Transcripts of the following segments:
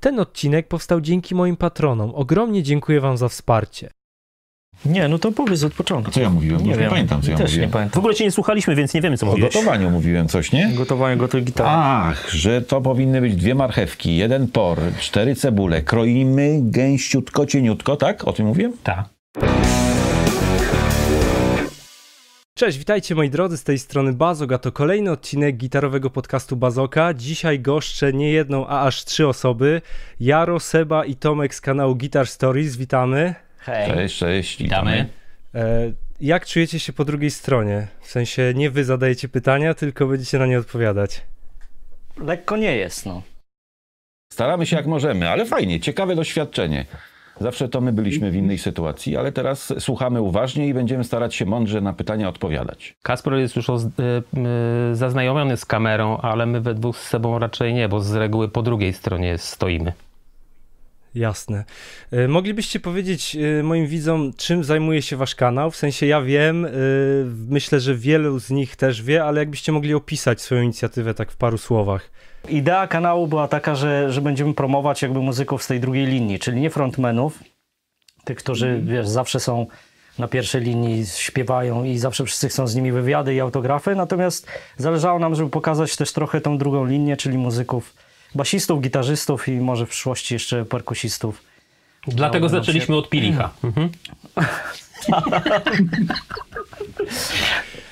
Ten odcinek powstał dzięki moim patronom. Ogromnie dziękuję Wam za wsparcie. Nie, no to powiedz od początku. Co ja mówiłem? Nie Już wiem. pamiętam, co ja Też mówiłem. nie pamiętam. W ogóle cię nie słuchaliśmy, więc nie wiemy, co O mówiłeś. gotowaniu mówiłem coś, nie? Gotowanie gotuj gitarę. Ach, że to powinny być dwie marchewki, jeden por, cztery cebule. Kroimy gęściutko, cieniutko, tak? O tym mówiłem? Tak. Cześć, witajcie moi drodzy, z tej strony Bazok, a to kolejny odcinek gitarowego podcastu Bazoka. Dzisiaj goszczę nie jedną, a aż trzy osoby. Jaro, Seba i Tomek z kanału Guitar Stories, witamy. Hej. Cześć, cześć. Witamy. E, jak czujecie się po drugiej stronie? W sensie nie wy zadajecie pytania, tylko będziecie na nie odpowiadać. Lekko nie jest, no. Staramy się jak możemy, ale fajnie, ciekawe doświadczenie. Zawsze to my byliśmy w innej sytuacji, ale teraz słuchamy uważnie i będziemy starać się mądrze na pytania odpowiadać. Kasper jest już oz- y, y, zaznajomiony z kamerą, ale my we dwóch z sobą raczej nie, bo z reguły po drugiej stronie stoimy. Jasne. E, moglibyście powiedzieć moim widzom, czym zajmuje się wasz kanał? W sensie ja wiem, myślę, że wielu z nich też wie, ale jakbyście mogli opisać swoją inicjatywę tak w paru słowach. Idea kanału była taka, że, że będziemy promować jakby muzyków z tej drugiej linii, czyli nie frontmenów, tych, którzy wiesz, zawsze są na pierwszej linii, śpiewają i zawsze wszyscy chcą z nimi wywiady i autografy, natomiast zależało nam, żeby pokazać też trochę tą drugą linię, czyli muzyków, basistów, gitarzystów i może w przyszłości jeszcze perkusistów. Dlatego zaczęliśmy od Pilicha. Mhm.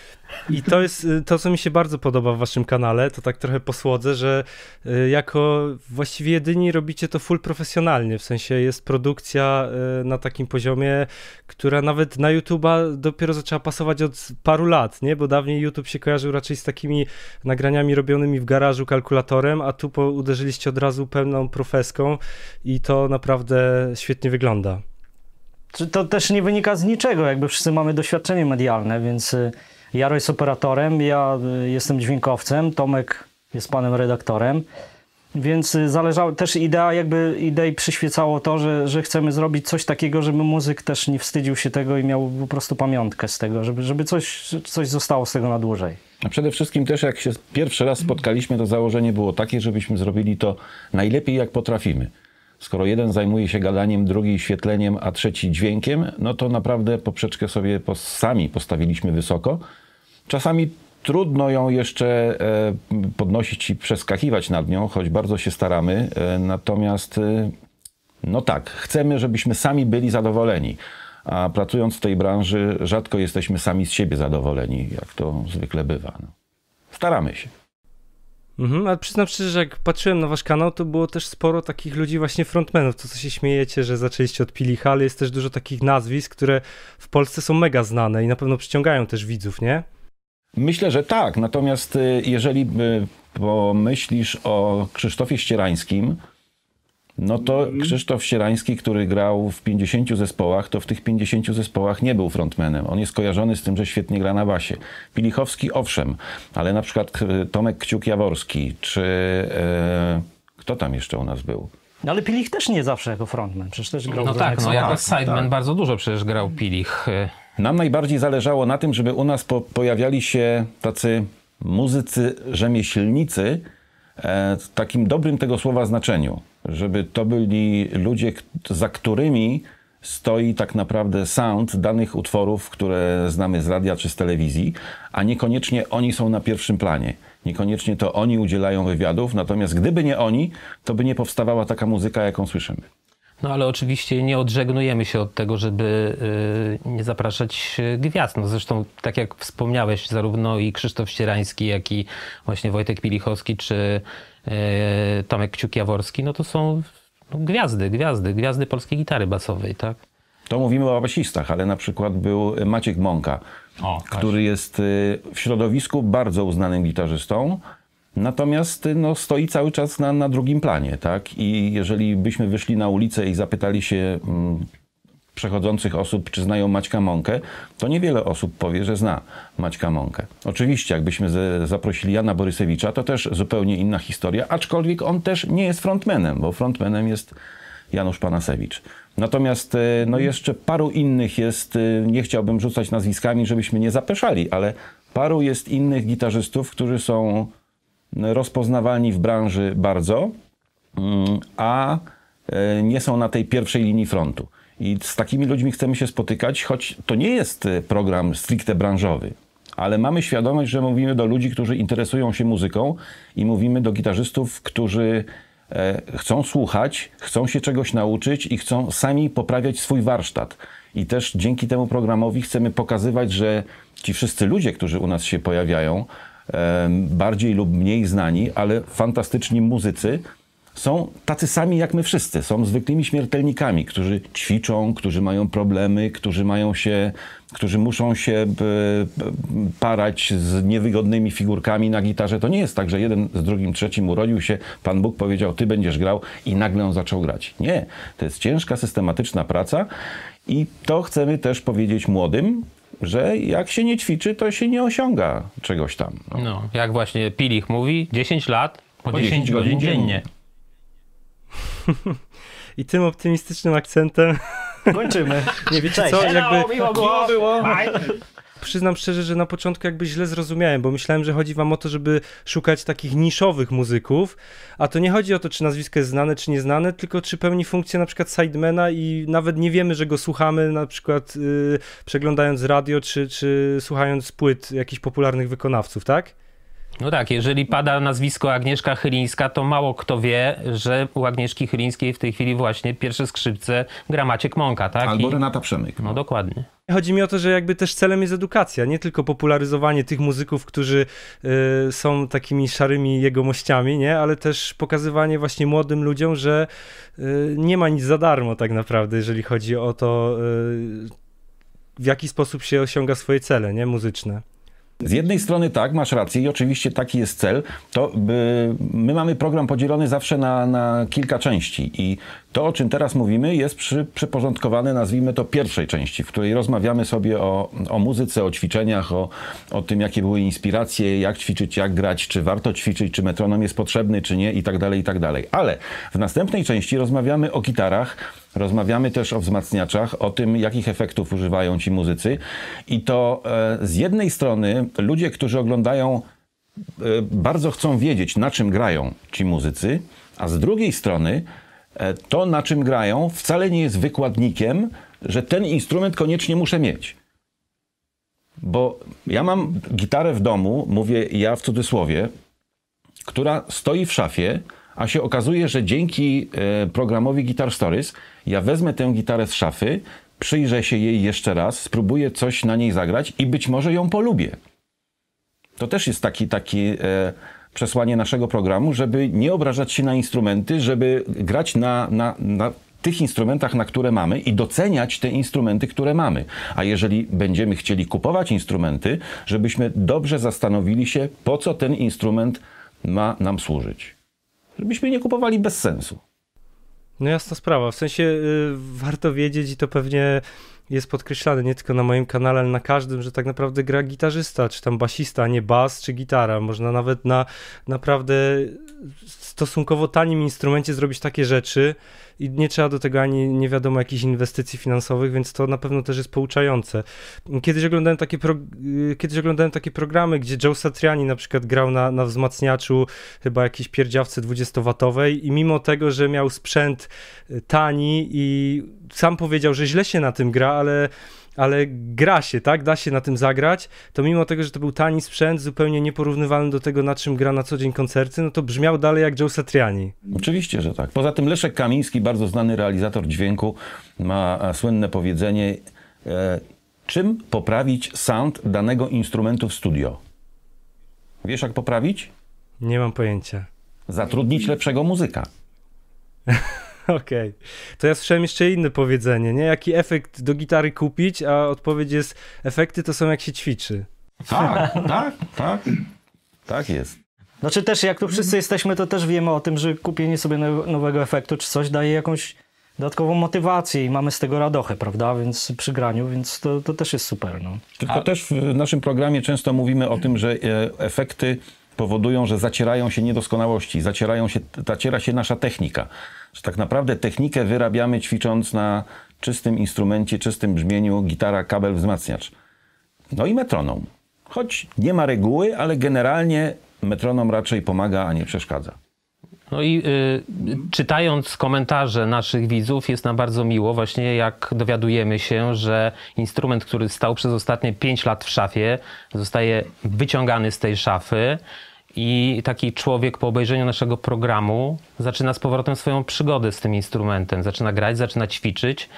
I to jest y, to, co mi się bardzo podoba w waszym kanale, to tak trochę posłodzę, że y, jako właściwie jedyni robicie to full profesjonalnie, w sensie jest produkcja y, na takim poziomie, która nawet na YouTube'a dopiero zaczęła pasować od paru lat, nie? Bo dawniej YouTube się kojarzył raczej z takimi nagraniami robionymi w garażu kalkulatorem, a tu po, uderzyliście od razu pełną profeską i to naprawdę świetnie wygląda. To też nie wynika z niczego, jakby wszyscy mamy doświadczenie medialne, więc Jaro jest operatorem, ja y, jestem dźwiękowcem, Tomek jest panem redaktorem, więc y, zależało, też idea jakby idei przyświecało to, że, że chcemy zrobić coś takiego, żeby muzyk też nie wstydził się tego i miał po prostu pamiątkę z tego, żeby, żeby coś, coś zostało z tego na dłużej. A przede wszystkim też jak się pierwszy raz spotkaliśmy, to założenie było takie, żebyśmy zrobili to najlepiej jak potrafimy. Skoro jeden zajmuje się gadaniem, drugi świetleniem, a trzeci dźwiękiem, no to naprawdę poprzeczkę sobie sami postawiliśmy wysoko. Czasami trudno ją jeszcze e, podnosić i przeskakiwać nad nią, choć bardzo się staramy. E, natomiast e, no tak, chcemy, żebyśmy sami byli zadowoleni. A pracując w tej branży, rzadko jesteśmy sami z siebie zadowoleni, jak to zwykle bywa. No. Staramy się. Mhm, ale przyznam szczerze, że jak patrzyłem na wasz kanał, to było też sporo takich ludzi właśnie frontmenów, to co się śmiejecie, że zaczęliście od Pilicha, ale jest też dużo takich nazwisk, które w Polsce są mega znane i na pewno przyciągają też widzów, nie? Myślę, że tak. Natomiast y, jeżeli y, pomyślisz o Krzysztofie Ścierańskim, no to Krzysztof Ścierański, który grał w 50 zespołach, to w tych 50 zespołach nie był frontmanem. On jest kojarzony z tym, że świetnie gra na basie. Pilichowski owszem, ale na przykład y, Tomek Kciuk-Jaworski, czy e, kto tam jeszcze u nas był? No ale Pilich też nie zawsze jako frontman, przecież też grał No tak, no jako zespołach. sideman bardzo dużo przecież grał Pilich. Y, Nam najbardziej zależało na tym, żeby u nas po, pojawiali się tacy muzycy rzemieślnicy e, w takim dobrym tego słowa znaczeniu. Żeby to byli ludzie, za którymi stoi tak naprawdę sound danych utworów, które znamy z radia czy z telewizji, a niekoniecznie oni są na pierwszym planie. Niekoniecznie to oni udzielają wywiadów, natomiast gdyby nie oni, to by nie powstawała taka muzyka, jaką słyszymy. No ale oczywiście nie odżegnujemy się od tego, żeby y, nie zapraszać y, gwiazd. No zresztą, tak jak wspomniałeś, zarówno i Krzysztof Ścierański, jak i właśnie Wojtek Pilichowski, czy y, Tomek Kciuk-Jaworski, no to są no, gwiazdy, gwiazdy, gwiazdy polskiej gitary basowej, tak? To mówimy o basistach, ale na przykład był Maciek Mąka, O, który jest w środowisku bardzo uznanym gitarzystą, natomiast no, stoi cały czas na, na drugim planie, tak? I jeżeli byśmy wyszli na ulicę i zapytali się mm, przechodzących osób, czy znają Maćka Mąkę, to niewiele osób powie, że zna Maćka Mąkę. Oczywiście, jakbyśmy z, zaprosili Jana Borysewicza, to też zupełnie inna historia, aczkolwiek on też nie jest frontmanem, bo frontmanem jest Janusz Panasewicz. Natomiast e, no jeszcze paru innych jest, e, nie chciałbym rzucać nazwiskami, żebyśmy nie zapeszali, ale paru jest innych gitarzystów, którzy są rozpoznawalni w branży bardzo, mm, a e, nie są na tej pierwszej linii frontu. I z takimi ludźmi chcemy się spotykać, choć to nie jest e, program stricte branżowy, ale mamy świadomość, że mówimy do ludzi, którzy interesują się muzyką i mówimy do gitarzystów, którzy e, chcą słuchać, chcą się czegoś nauczyć i chcą sami poprawiać swój warsztat. I też dzięki temu programowi chcemy pokazywać, że ci wszyscy ludzie, którzy u nas się pojawiają, bardziej lub mniej znani, ale fantastyczni muzycy, są tacy sami jak my wszyscy. Są zwykłymi śmiertelnikami, którzy ćwiczą, którzy mają problemy, którzy mają się, którzy muszą się e, parać z niewygodnymi figurkami na gitarze. To nie jest tak, że jeden z drugim, trzecim urodził się, Pan Bóg powiedział, ty będziesz grał i nagle on zaczął grać. Nie. To jest ciężka, systematyczna praca i to chcemy też powiedzieć młodym, że jak się nie ćwiczy, to się nie osiąga czegoś tam. No, no jak właśnie Pilich mówi, 10 lat po, po 10, 10 godzin dziennie. dziennie. I tym optymistycznym akcentem kończymy. Nie wiecie Cześć. co, jakby miło było. było. Przyznam szczerze, że na początku jakby źle zrozumiałem, bo myślałem, że chodzi wam o to, żeby szukać takich niszowych muzyków, a to nie chodzi o to, czy nazwisko jest znane, czy nieznane, tylko czy pełni funkcję na przykład sidemana i nawet nie wiemy, że go słuchamy, na przykład yy, przeglądając radio, czy, czy słuchając płyt jakichś popularnych wykonawców, tak? No tak, jeżeli pada nazwisko Agnieszka Chylińska, to mało kto wie, że u Agnieszki Chylińskiej w tej chwili właśnie pierwsze skrzypce gra Maciek Mąka, tak? Albo I... Renata Przemyk. No dokładnie. Chodzi mi o to, że jakby też celem jest edukacja, nie tylko popularyzowanie tych muzyków, którzy y, są takimi szarymi jegomościami, nie? ale też pokazywanie właśnie młodym ludziom, że y, nie ma nic za darmo tak naprawdę, jeżeli chodzi o to, y, w jaki sposób się osiąga swoje cele nie? muzyczne. Z jednej strony tak, masz rację i oczywiście taki jest cel. To my mamy program podzielony zawsze na, na kilka części i to, o czym teraz mówimy, jest przy, przyporządkowane, nazwijmy to, pierwszej części, w której rozmawiamy sobie o, o muzyce, o ćwiczeniach, o, o tym, jakie były inspiracje, jak ćwiczyć, jak grać, czy warto ćwiczyć, czy metronom jest potrzebny, czy nie i tak dalej, i tak dalej. Ale w następnej części rozmawiamy o gitarach, Rozmawiamy też o wzmacniaczach, o tym, jakich efektów używają ci muzycy. I to e, z jednej strony ludzie, którzy oglądają, e, bardzo chcą wiedzieć, na czym grają ci muzycy, a z drugiej strony e, to, na czym grają, wcale nie jest wykładnikiem, że ten instrument koniecznie muszę mieć. Bo ja mam gitarę w domu, mówię ja w cudzysłowie, która stoi w szafie, a się okazuje, że dzięki e, programowi Guitar Stories ja wezmę tę gitarę z szafy, przyjrzę się jej jeszcze raz, spróbuję coś na niej zagrać i być może ją polubię. To też jest taki, taki e, przesłanie naszego programu, żeby nie obrażać się na instrumenty, żeby grać na, na, na tych instrumentach, na które mamy i doceniać te instrumenty, które mamy. A jeżeli będziemy chcieli kupować instrumenty, żebyśmy dobrze zastanowili się, po co ten instrument ma nam służyć żebyśmy nie kupowali bez sensu. No jasna sprawa, w sensie y, warto wiedzieć i to pewnie jest podkreślane nie tylko na moim kanale, ale na każdym, że tak naprawdę gra gitarzysta, czy tam basista, a nie bas, czy gitara. Można nawet na naprawdę stosunkowo tanim instrumencie zrobić takie rzeczy i nie trzeba do tego ani nie wiadomo jakichś inwestycji finansowych, więc to na pewno też jest pouczające. Kiedyś oglądałem takie, pro, kiedyś oglądałem takie programy, gdzie Joe Satriani na przykład grał na, na wzmacniaczu chyba jakiejś pierdziawce 20-watowej i mimo tego, że miał sprzęt tani i sam powiedział, że źle się na tym gra, ale ale gra się, tak? Da się na tym zagrać, to mimo tego, że to był tani sprzęt, zupełnie nieporównywalny do tego, na czym gra na co dzień koncerty, no to brzmiał dalej jak Joe Satriani. Oczywiście, że tak. Poza tym Leszek Kamiński, bardzo znany realizator dźwięku, ma słynne powiedzenie, e, czym poprawić sound danego instrumentu w studio? Wiesz, jak poprawić? Nie mam pojęcia. Zatrudnić lepszego muzyka. Okej. Okay. To ja słyszałem jeszcze inne powiedzenie, nie? Jaki efekt do gitary kupić, a odpowiedź jest, efekty to są jak się ćwiczy. Tak, tak, tak. Tak jest. Znaczy też jak tu wszyscy jesteśmy, to też wiemy o tym, że kupienie sobie nowego efektu czy coś daje jakąś dodatkową motywację i mamy z tego radochę, prawda? Więc przy graniu, więc to, to też jest super. No. Tylko A... też w naszym programie często mówimy o tym, że e, efekty powodują, że zacierają się niedoskonałości, zacierają się, zaciera się nasza technika. Że tak naprawdę technikę wyrabiamy ćwicząc na czystym instrumencie, czystym brzmieniu, gitara, kabel, wzmacniacz. No i metronom. Choć nie ma reguły, ale generalnie metronom raczej pomaga, a nie przeszkadza. No i y, czytając komentarze naszych widzów, jest nam bardzo miło, właśnie jak dowiadujemy się, że instrument, który stał przez ostatnie 5 lat w szafie, zostaje wyciągany z tej szafy. I taki człowiek po obejrzeniu naszego programu zaczyna z powrotem swoją przygodę z tym instrumentem. Zaczyna grać, zaczyna ćwiczyć.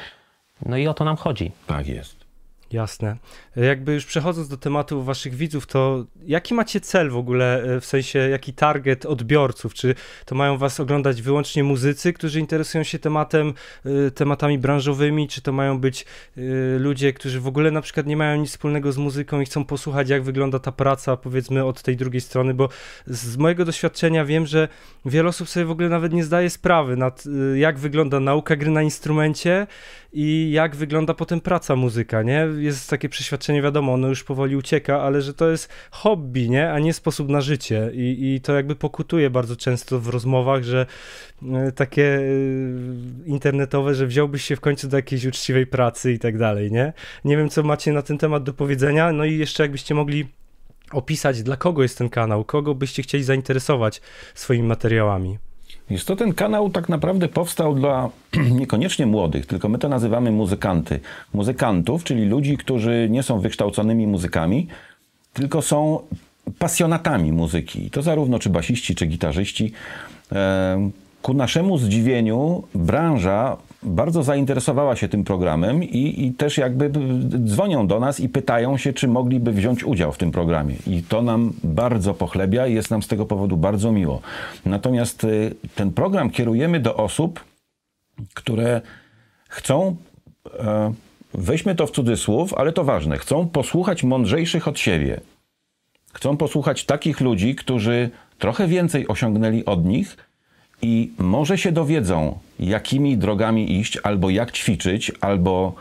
No i o to nam chodzi. Tak jest. Jasne. Jakby już przechodząc do tematu waszych widzów, to jaki macie cel w ogóle, e, w sensie jaki target odbiorców? Czy to mają was oglądać wyłącznie muzycy, którzy interesują się tematem, e, tematami branżowymi, czy to mają być e, ludzie, którzy w ogóle na przykład nie mają nic wspólnego z muzyką i chcą posłuchać, jak wygląda ta praca, powiedzmy, od tej drugiej strony, bo z mojego doświadczenia wiem, że wiele osób sobie w ogóle nawet nie zdaje sprawy nad jak wygląda nauka gry na instrumencie i jak wygląda potem praca muzyka, nie? Jest takie przeświadczenie, wiadomo, ono już powoli ucieka, ale że to jest hobby, nie? A nie sposób na życie i, i to jakby pokutuje bardzo często w rozmowach, że y, takie y, internetowe, że wziąłbyś się w końcu do jakiejś uczciwej pracy i tak dalej, nie? Nie wiem, co macie na ten temat do powiedzenia, no i jeszcze jakbyście mogli opisać, dla kogo jest ten kanał, kogo byście chcieli zainteresować swoimi materiałami. Jest to ten kanał tak naprawdę powstał dla niekoniecznie młodych, tylko my to nazywamy muzykanty. Muzykantów, czyli ludzi, którzy nie są wykształconymi muzykami, tylko są pasjonatami muzyki. I to zarówno czy basiści, czy gitarzyści. Ku naszemu zdziwieniu branża bardzo zainteresowała się tym programem i, i, też jakby dzwonią do nas i pytają się, czy mogliby wziąć udział w tym programie. I to nam bardzo pochlebia i jest nam z tego powodu bardzo miło. Natomiast y, ten program kierujemy do osób, które chcą, e, weźmy to w cudzysłów, ale to ważne, chcą posłuchać mądrzejszych od siebie. Chcą posłuchać takich ludzi, którzy trochę więcej osiągnęli od nich – i może się dowiedzą, jakimi drogami iść, albo jak ćwiczyć, albo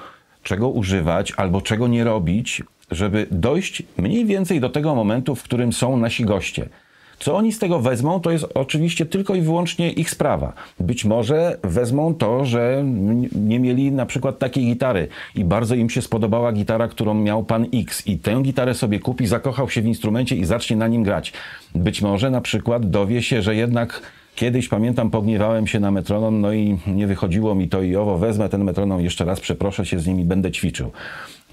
czego używać, albo czego nie robić, żeby dojść mniej więcej do tego momentu, w którym są nasi goście. Co oni z tego wezmą, to jest oczywiście tylko i wyłącznie ich sprawa. Być może wezmą to, że nie mieli na przykład takiej gitary i bardzo im się spodobała gitara, którą miał pan X i tę gitarę sobie kupi, zakochał się w instrumencie i zacznie na nim grać. Być może na przykład dowie się, że jednak Kiedyś pamiętam, pogniewałem się na metronom, no i nie wychodziło mi to i owo. Wezmę ten metronom jeszcze raz, przeproszę się z nimi, będę ćwiczył.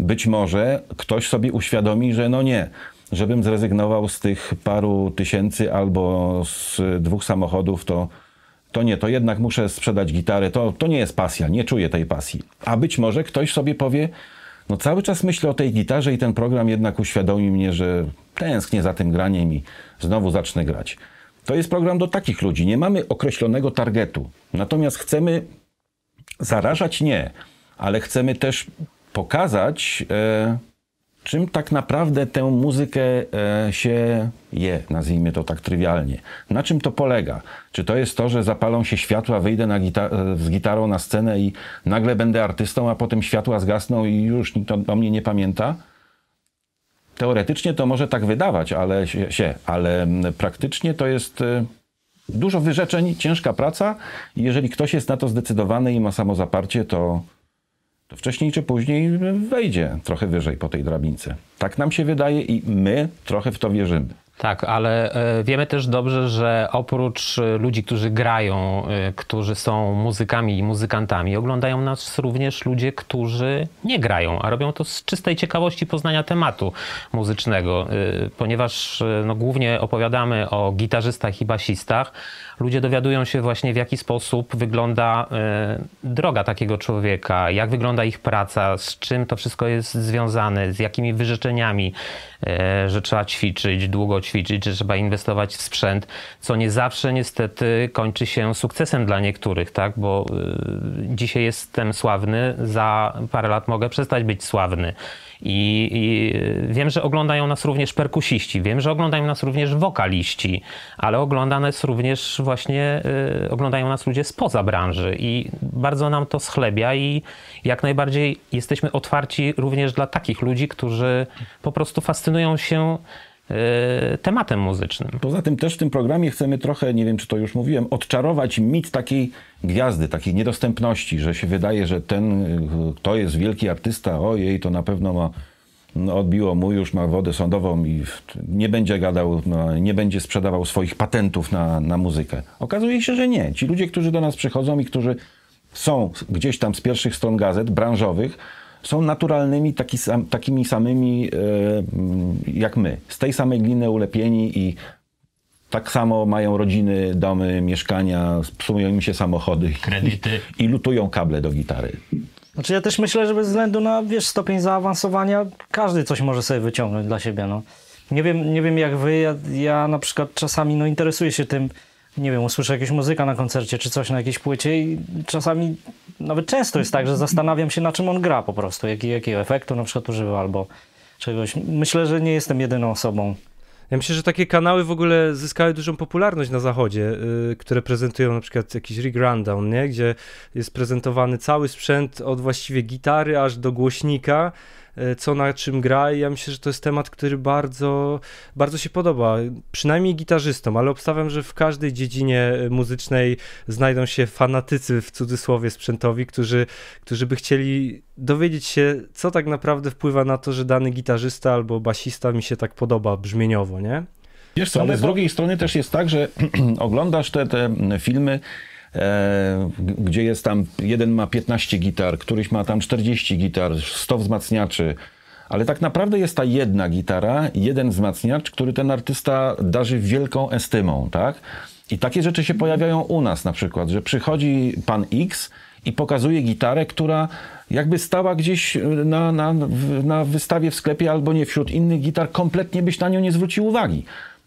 Być może ktoś sobie uświadomi, że no nie, żebym zrezygnował z tych paru tysięcy albo z dwóch samochodów, to, to nie, to jednak muszę sprzedać gitarę. To, to nie jest pasja, nie czuję tej pasji. A być może ktoś sobie powie, no cały czas myślę o tej gitarze i ten program jednak uświadomi mnie, że tęsknię za tym graniem i znowu zacznę grać. To jest program do takich ludzi. Nie mamy określonego targetu. Natomiast chcemy zarażać nie, ale chcemy też pokazać, e, czym tak naprawdę tę muzykę e, się je, nazwijmy to tak trywialnie. Na czym to polega? Czy to jest to, że zapalą się światła, wyjdę gita z gitarą na scenę i nagle będę artystą, a potem światła zgasną i już nikt o mnie nie pamięta? Teoretycznie to może tak wydawać, ale się, ale praktycznie to jest y, dużo wyrzeczeń, ciężka praca. I jeżeli ktoś jest na to zdecydowany i ma samozaparcie, to, to wcześniej czy później wejdzie trochę wyżej po tej drabince. Tak nam się wydaje i my trochę w to wierzymy. Tak, ale e, wiemy też dobrze, że oprócz e, ludzi, którzy grają, e, którzy są muzykami i muzykantami, oglądają nas również ludzie, którzy nie grają, a robią to z czystej ciekawości poznania tematu muzycznego, ponieważ no, głównie opowiadamy o gitarzystach i basistach. Ludzie dowiadują się właśnie w jaki sposób wygląda droga takiego człowieka, jak wygląda ich praca, z czym to wszystko jest związane, z jakimi wyrzeczeniami, że trzeba ćwiczyć, długo ćwiczyć, że trzeba inwestować w sprzęt, co nie zawsze niestety kończy się sukcesem dla niektórych, tak? Bo y, dzisiaj jestem sławny, za parę lat mogę przestać być sławny. I, I, wiem, że oglądają nas również perkusiści, wiem, że oglądają nas również wokaliści, ale ogląda nas również właśnie, y, oglądają nas ludzie spoza branży i bardzo nam to schlebia i jak najbardziej jesteśmy otwarci również dla takich ludzi, którzy po prostu fascynują się tematem muzycznym. Poza tym też w tym programie chcemy trochę, nie wiem czy to już mówiłem, odczarować mit takiej gwiazdy, takiej niedostępności, że się wydaje, że ten, kto jest wielki artysta, ojej, to na pewno ma no, odbiło mu, już ma wodę sądową i nie będzie gadał, no, nie będzie sprzedawał swoich patentów na, na muzykę. Okazuje się, że nie. Ci ludzie, którzy do nas przychodzą i którzy są gdzieś tam z pierwszych stron gazet branżowych, są naturalnymi taki sam, takimi samymi e, jak my. Z tej samej gliny ulepieni i tak samo mają rodziny, domy, mieszkania, psują im się samochody. Kredyty. I, i lutują kable do gitary. Znaczy ja też myślę, że bez względu na wiesz, stopień zaawansowania każdy coś może sobie wyciągnąć dla siebie. No. Nie, wiem, nie wiem jak wy, ja, ja na przykład czasami no, interesuję się tym, nie wiem, usłyszę jakieś muzyka na koncercie czy coś na jakiejś płycie i czasami, nawet często jest tak, że zastanawiam się na czym on gra po prostu, jaki, jakiego efektu na przykład używa albo czegoś. Myślę, że nie jestem jedyną osobą. Ja myślę, że takie kanały w ogóle zyskały dużą popularność na zachodzie, yy, które prezentują na przykład jakiś Rig Rundown, nie? gdzie jest prezentowany cały sprzęt od właściwie gitary aż do głośnika, co na czym gra i ja myślę, że to jest temat, który bardzo, bardzo się podoba, przynajmniej gitarzystom, ale obstawiam, że w każdej dziedzinie muzycznej znajdą się fanatycy w cudzysłowie sprzętowi, którzy, którzy by chcieli dowiedzieć się, co tak naprawdę wpływa na to, że dany gitarzysta albo basista mi się tak podoba brzmieniowo, nie? Wiesz co, ale z drugiej strony też jest tak, że oglądasz te, te filmy e, gdzie jest tam, jeden ma 15 gitar, któryś ma tam 40 gitar, 100 wzmacniaczy, ale tak naprawdę jest ta jedna gitara, jeden wzmacniacz, który ten artysta darzy wielką estymą, tak? I takie rzeczy się pojawiają u nas na przykład, że przychodzi pan X i pokazuje gitarę, która jakby stała gdzieś na, na, na wystawie w sklepie albo nie wśród innych gitar, kompletnie byś na nią nie zwrócił uwagi.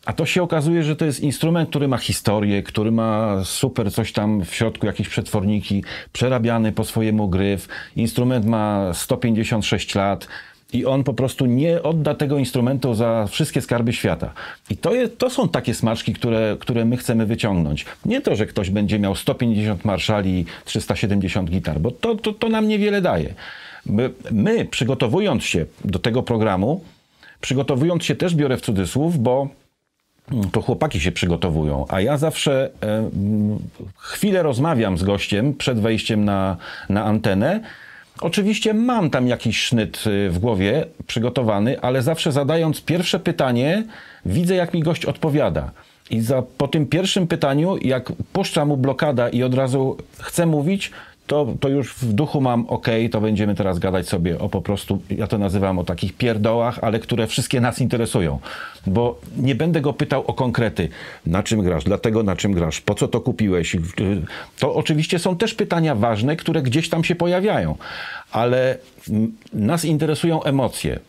A to się okazuje, że to jest instrument, który ma historię, który ma super coś tam w środku, jakieś przetworniki, przerabiany po swojemu gryf. Instrument ma 156 lat i on po prostu nie odda tego instrumentu za wszystkie skarby świata. I to, jest, to są takie smaczki, które, które my chcemy wyciągnąć. Nie to, że ktoś będzie miał 150 marszali, 370 gitar, bo to, to, to nam niewiele daje. My, my, przygotowując się do tego programu, przygotowując się też biorę w cudzysłów, bo to chłopaki się przygotowują, a ja zawsze e, chwilę rozmawiam z gościem przed wejściem na, na antenę. Oczywiście mam tam jakiś sznyt e, w głowie przygotowany, ale zawsze zadając pierwsze pytanie, widzę jak mi gość odpowiada. I za, po tym pierwszym pytaniu, jak puszcza mu blokada i od razu chce mówić, to, to już w duchu mam, ok, to będziemy teraz gadać sobie o po prostu, ja to nazywam o takich pierdołach, ale które wszystkie nas interesują. Bo nie będę go pytał o konkrety, na czym grasz, dlatego na czym grasz, po co to kupiłeś. To oczywiście są też pytania ważne, które gdzieś tam się pojawiają, ale nas interesują emocje.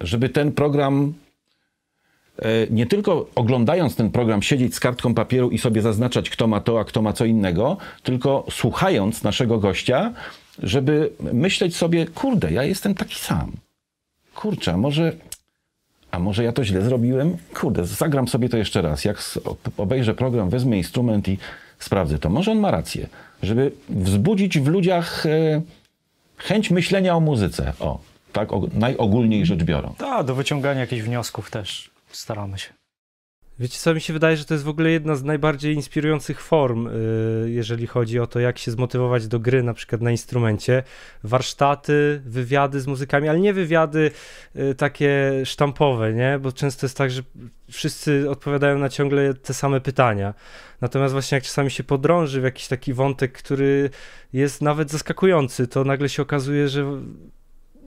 Żeby ten program nie tylko oglądając ten program siedzieć z kartką papieru i sobie zaznaczać, kto ma to, a kto ma co innego, tylko słuchając naszego gościa, żeby myśleć sobie, kurde, ja jestem taki sam. Kurczę, może, a może ja to źle zrobiłem? Kurde, zagram sobie to jeszcze raz. Jak obejrzę program, wezmę instrument i sprawdzę to. Może on ma rację, żeby wzbudzić w ludziach e, chęć myślenia o muzyce. O, tak najogólniej rzecz biorąc. Tak, do wyciągania jakichś wniosków też staramy się. Wiecie co, mi się wydaje, że to jest w ogóle jedna z najbardziej inspirujących form, y, jeżeli chodzi o to, jak się zmotywować do gry, na przykład na instrumencie. Warsztaty, wywiady z muzykami, ale nie wywiady y, takie sztampowe, nie? Bo często jest tak, że wszyscy odpowiadają na ciągle te same pytania. Natomiast właśnie jak czasami się podrąży w jakiś taki wątek, który jest nawet zaskakujący, to nagle się okazuje, że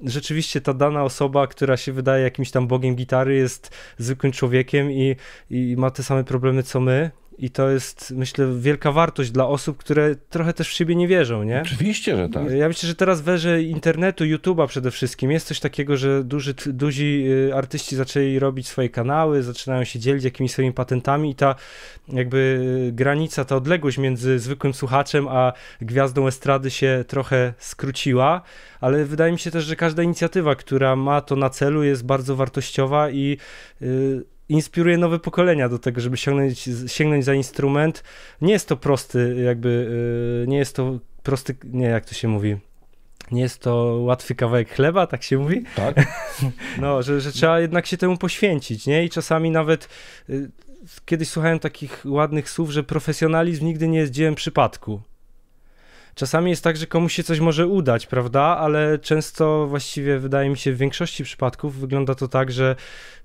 rzeczywiście ta dana osoba, która się wydaje jakimś tam bogiem gitary, jest zwykłym człowiekiem i, i ma te same problemy co my i to jest, myślę, wielka wartość dla osób, które trochę też w siebie nie wierzą, nie? Oczywiście, że tak. Ja myślę, że teraz w erze internetu, YouTube'a przede wszystkim jest coś takiego, że duży, duzi y, artyści zaczęli robić swoje kanały, zaczynają się dzielić jakimiś swoimi patentami i ta jakby y, granica, ta odległość między zwykłym słuchaczem a gwiazdą estrady się trochę skróciła, ale wydaje mi się też, że każda inicjatywa, która ma to na celu jest bardzo wartościowa i yy, inspiruje nowe pokolenia do tego, żeby sięgnąć, sięgnąć za instrument. Nie jest to prosty, jakby, yy, nie jest to prosty, nie, jak to się mówi, nie jest to łatwy kawałek chleba, tak się mówi? Tak. No, że, że trzeba jednak się temu poświęcić, nie? I czasami nawet y, kiedyś słuchałem takich ładnych słów, że profesjonalizm nigdy nie jest dziełem przypadku. Czasami jest tak, że komuś się coś może udać, prawda? Ale często właściwie wydaje mi się w większości przypadków wygląda to tak, że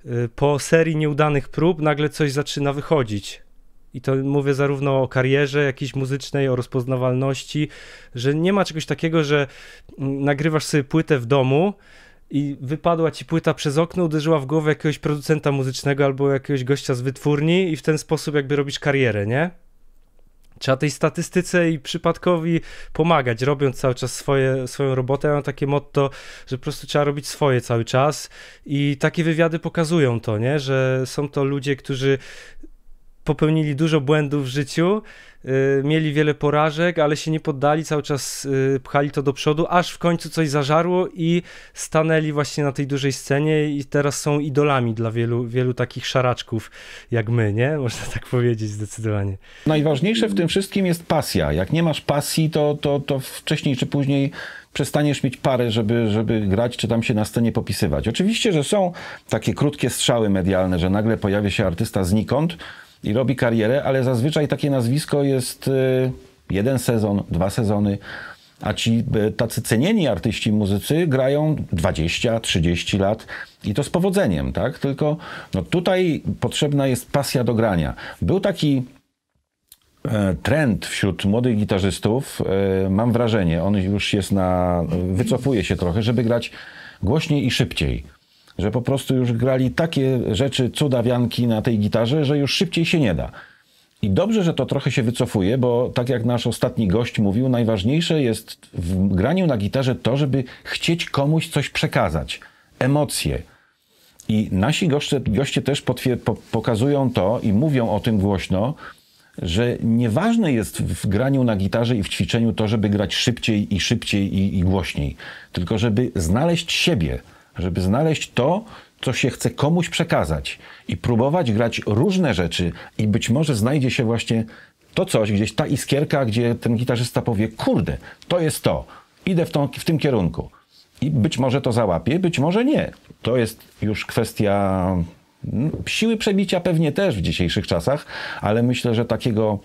y, po serii nieudanych prób nagle coś zaczyna wychodzić. I to mówię zarówno o karierze jakiejś muzycznej, o rozpoznawalności, że nie ma czegoś takiego, że mm, nagrywasz sobie płytę w domu i wypadła ci płyta przez okno, uderzyła w głowę jakiegoś producenta muzycznego albo jakiegoś gościa z wytwórni i w ten sposób jakby robisz karierę, nie? Trzeba tej statystyce i przypadkowi pomagać, robiąc cały czas swoje, swoją robotę. Ja mam takie motto, że po prostu trzeba robić swoje cały czas i takie wywiady pokazują to, nie? że są to ludzie, którzy popełnili dużo błędów w życiu, y, mieli wiele porażek, ale się nie poddali, cały czas y, pchali to do przodu, aż w końcu coś zażarło i stanęli właśnie na tej dużej scenie i teraz są idolami dla wielu, wielu takich szaraczków jak my, nie? Można tak powiedzieć zdecydowanie. Najważniejsze w tym wszystkim jest pasja. Jak nie masz pasji, to, to, to wcześniej czy później przestaniesz mieć parę, żeby, żeby grać, czy tam się na scenie popisywać. Oczywiście, że są takie krótkie strzały medialne, że nagle pojawia się artysta znikąd, i robi karierę, ale zazwyczaj takie nazwisko jest y, jeden sezon, dwa sezony, a ci y, tacy cenieni artyści muzycy grają 20, 30 lat i to z powodzeniem, tak? Tylko no tutaj potrzebna jest pasja do grania. Był taki e, trend wśród młodych gitarzystów, e, mam wrażenie, on już jest na, wycofuje się trochę, żeby grać głośniej i szybciej że po prostu już grali takie rzeczy, cudawianki na tej gitarze, że już szybciej się nie da. I dobrze, że to trochę się wycofuje, bo tak jak nasz ostatni gość mówił, najważniejsze jest w graniu na gitarze to, żeby chcieć komuś coś przekazać. Emocje. I nasi goście, goście też po, pokazują to i mówią o tym głośno, że nieważne jest w graniu na gitarze i w ćwiczeniu to, żeby grać szybciej i szybciej i, i głośniej, tylko żeby znaleźć siebie – żeby znaleźć to, co się chce komuś przekazać i próbować grać różne rzeczy i być może znajdzie się właśnie to coś, gdzieś ta iskierka, gdzie ten gitarzysta powie, kurde, to jest to, idę w, tą, w tym kierunku. I być może to załapie, być może nie. To jest już kwestia no, siły przebicia pewnie też w dzisiejszych czasach, ale myślę, że takiego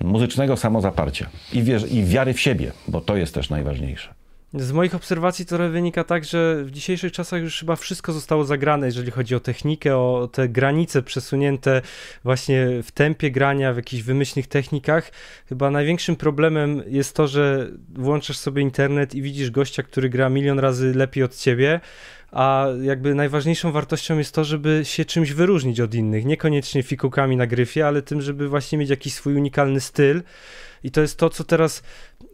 muzycznego samozaparcia i, i wiary w siebie, bo to jest też najważniejsze. Z moich obserwacji to wynika tak, że w dzisiejszych czasach już chyba wszystko zostało zagrane, jeżeli chodzi o technikę, o te granice przesunięte właśnie w tempie grania, w jakichś wymyślnych technikach. Chyba największym problemem jest to, że włączasz sobie internet i widzisz gościa, który gra milion razy lepiej od ciebie, a jakby najważniejszą wartością jest to, żeby się czymś wyróżnić od innych, niekoniecznie fikułkami na gryfie, ale tym, żeby właśnie mieć jakiś swój unikalny styl. I to jest to, co teraz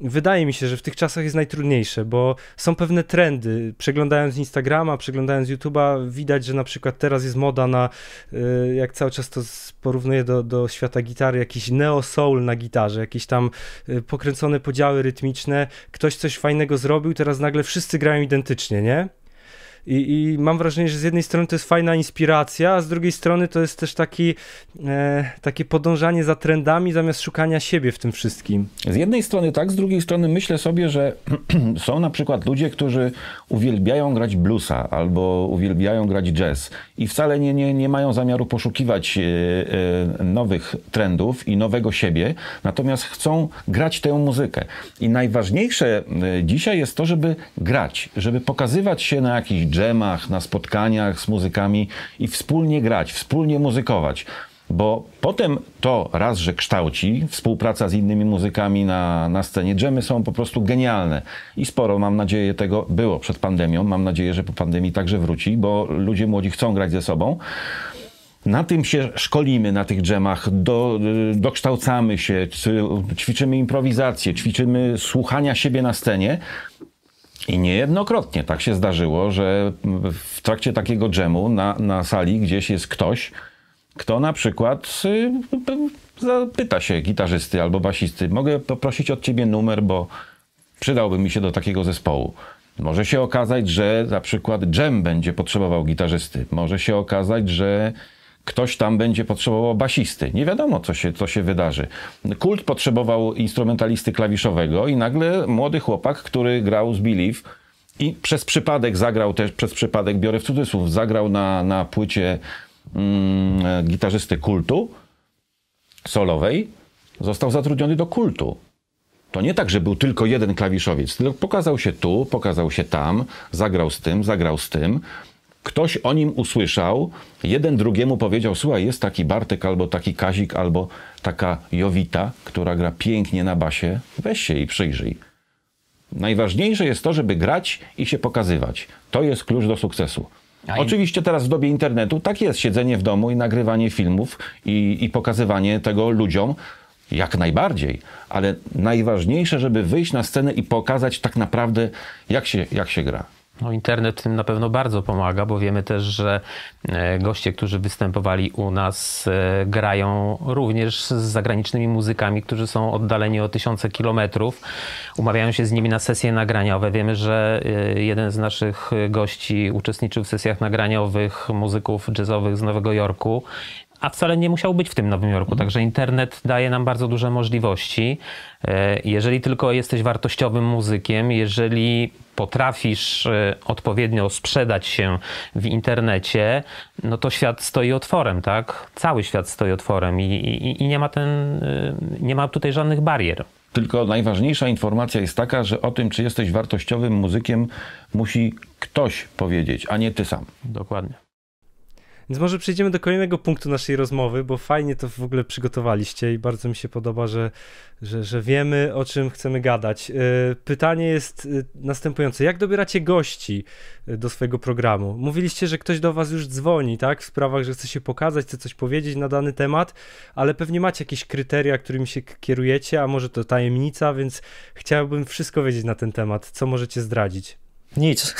wydaje mi się, że w tych czasach jest najtrudniejsze, bo są pewne trendy. Przeglądając Instagrama, przeglądając YouTube'a, widać, że na przykład teraz jest moda na, y, jak cały czas to porównuję do, do świata gitary, jakiś neo-soul na gitarze, jakieś tam y, pokręcone podziały rytmiczne. Ktoś coś fajnego zrobił, teraz nagle wszyscy grają identycznie, nie? I, I, mam wrażenie, że z jednej strony to jest fajna inspiracja, a z drugiej strony to jest też taki, e, takie podążanie za trendami zamiast szukania siebie w tym wszystkim. Z jednej strony tak, z drugiej strony myślę sobie, że są na przykład ludzie, którzy uwielbiają grać bluesa albo uwielbiają grać jazz i wcale nie, nie, nie mają zamiaru poszukiwać e, e, nowych trendów i nowego siebie, natomiast chcą grać tę muzykę. I najważniejsze e, dzisiaj jest to, żeby grać, żeby pokazywać się na jakiś dżemach, na spotkaniach z muzykami i wspólnie grać, wspólnie muzykować. Bo potem to raz, że kształci, współpraca z innymi muzykami na, na scenie. Dżemy są po prostu genialne i sporo, mam nadzieję, tego było przed pandemią. Mam nadzieję, że po pandemii także wróci, bo ludzie młodzi chcą grać ze sobą. Na tym się szkolimy, na tych dżemach, do, dokształcamy się, ćwiczymy improwizację, ćwiczymy słuchania siebie na scenie, i niejednokrotnie tak się zdarzyło, że w trakcie takiego dżemu na, na sali gdzieś jest ktoś, kto na przykład y, zapyta się gitarzysty albo basisty, mogę poprosić od ciebie numer, bo przydałby mi się do takiego zespołu. Może się okazać, że na przykład dżem będzie potrzebował gitarzysty. Może się okazać, że ktoś tam będzie potrzebował basisty. Nie wiadomo, co się, co się wydarzy. Kult potrzebował instrumentalisty klawiszowego i nagle młody chłopak, który grał z Believe i przez przypadek zagrał też, przez przypadek, biorę w cudzysłów, zagrał na, na płycie mm, gitarzysty kultu solowej, został zatrudniony do kultu. To nie tak, że był tylko jeden klawiszowiec, tylko pokazał się tu, pokazał się tam, zagrał z tym, zagrał z tym. Ktoś o nim usłyszał, jeden drugiemu powiedział: Słuchaj, jest taki Bartek, albo taki Kazik, albo taka Jowita, która gra pięknie na basie. Weź się i przyjrzyj. Najważniejsze jest to, żeby grać i się pokazywać. To jest klucz do sukcesu. Oczywiście teraz w dobie internetu tak jest, siedzenie w domu i nagrywanie filmów i, i pokazywanie tego ludziom, jak najbardziej, ale najważniejsze, żeby wyjść na scenę i pokazać tak naprawdę, jak się, jak się gra. No, internet tym na pewno bardzo pomaga, bo wiemy też, że e, goście, którzy występowali u nas, e, grają również z zagranicznymi muzykami, którzy są oddaleni o tysiące kilometrów. Umawiają się z nimi na sesje nagraniowe. Wiemy, że e, jeden z naszych gości uczestniczył w sesjach nagraniowych muzyków jazzowych z Nowego Jorku a wcale nie musiał być w tym Nowym Jorku. Także internet daje nam bardzo duże możliwości. Jeżeli tylko jesteś wartościowym muzykiem, jeżeli potrafisz e, odpowiednio sprzedać się w internecie, no to świat stoi otworem, tak? Cały świat stoi otworem i, i, i nie, ma ten, e, nie ma tutaj żadnych barier. Tylko najważniejsza informacja jest taka, że o tym, czy jesteś wartościowym muzykiem, musi ktoś powiedzieć, a nie ty sam. Dokładnie. Więc może przejdziemy do kolejnego punktu naszej rozmowy, bo fajnie to w ogóle przygotowaliście i bardzo mi się podoba, że, że, że wiemy o czym chcemy gadać. E, pytanie jest e, następujące: jak dobieracie gości e, do swojego programu? Mówiliście, że ktoś do Was już dzwoni, tak? W sprawach, że chce się pokazać, chce coś powiedzieć na dany temat, ale pewnie macie jakieś kryteria, którymi się kierujecie, a może to tajemnica, więc chciałbym wszystko wiedzieć na ten temat. Co możecie zdradzić? Nic.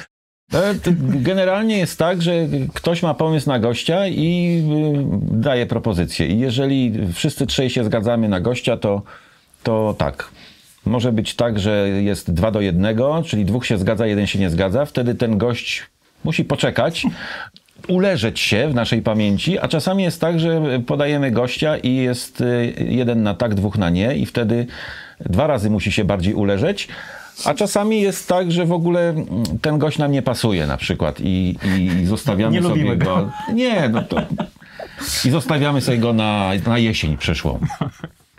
Generalnie jest tak, że ktoś ma pomysł na gościa i y, daje propozycję. I jeżeli wszyscy trzej się zgadzamy na gościa, to, to tak. Może być tak, że jest dwa do jednego, czyli dwóch się zgadza, jeden się nie zgadza. Wtedy ten gość musi poczekać, uleżeć się w naszej pamięci, a czasami jest tak, że podajemy gościa i jest y, jeden na tak, dwóch na nie i wtedy dwa razy musi się bardziej uleżeć, a czasami jest tak, że w ogóle ten gość nam nie pasuje na przykład i, i zostawiamy nie sobie go. go. Nie, no to. I zostawiamy sobie go na, na jesień przyszłą.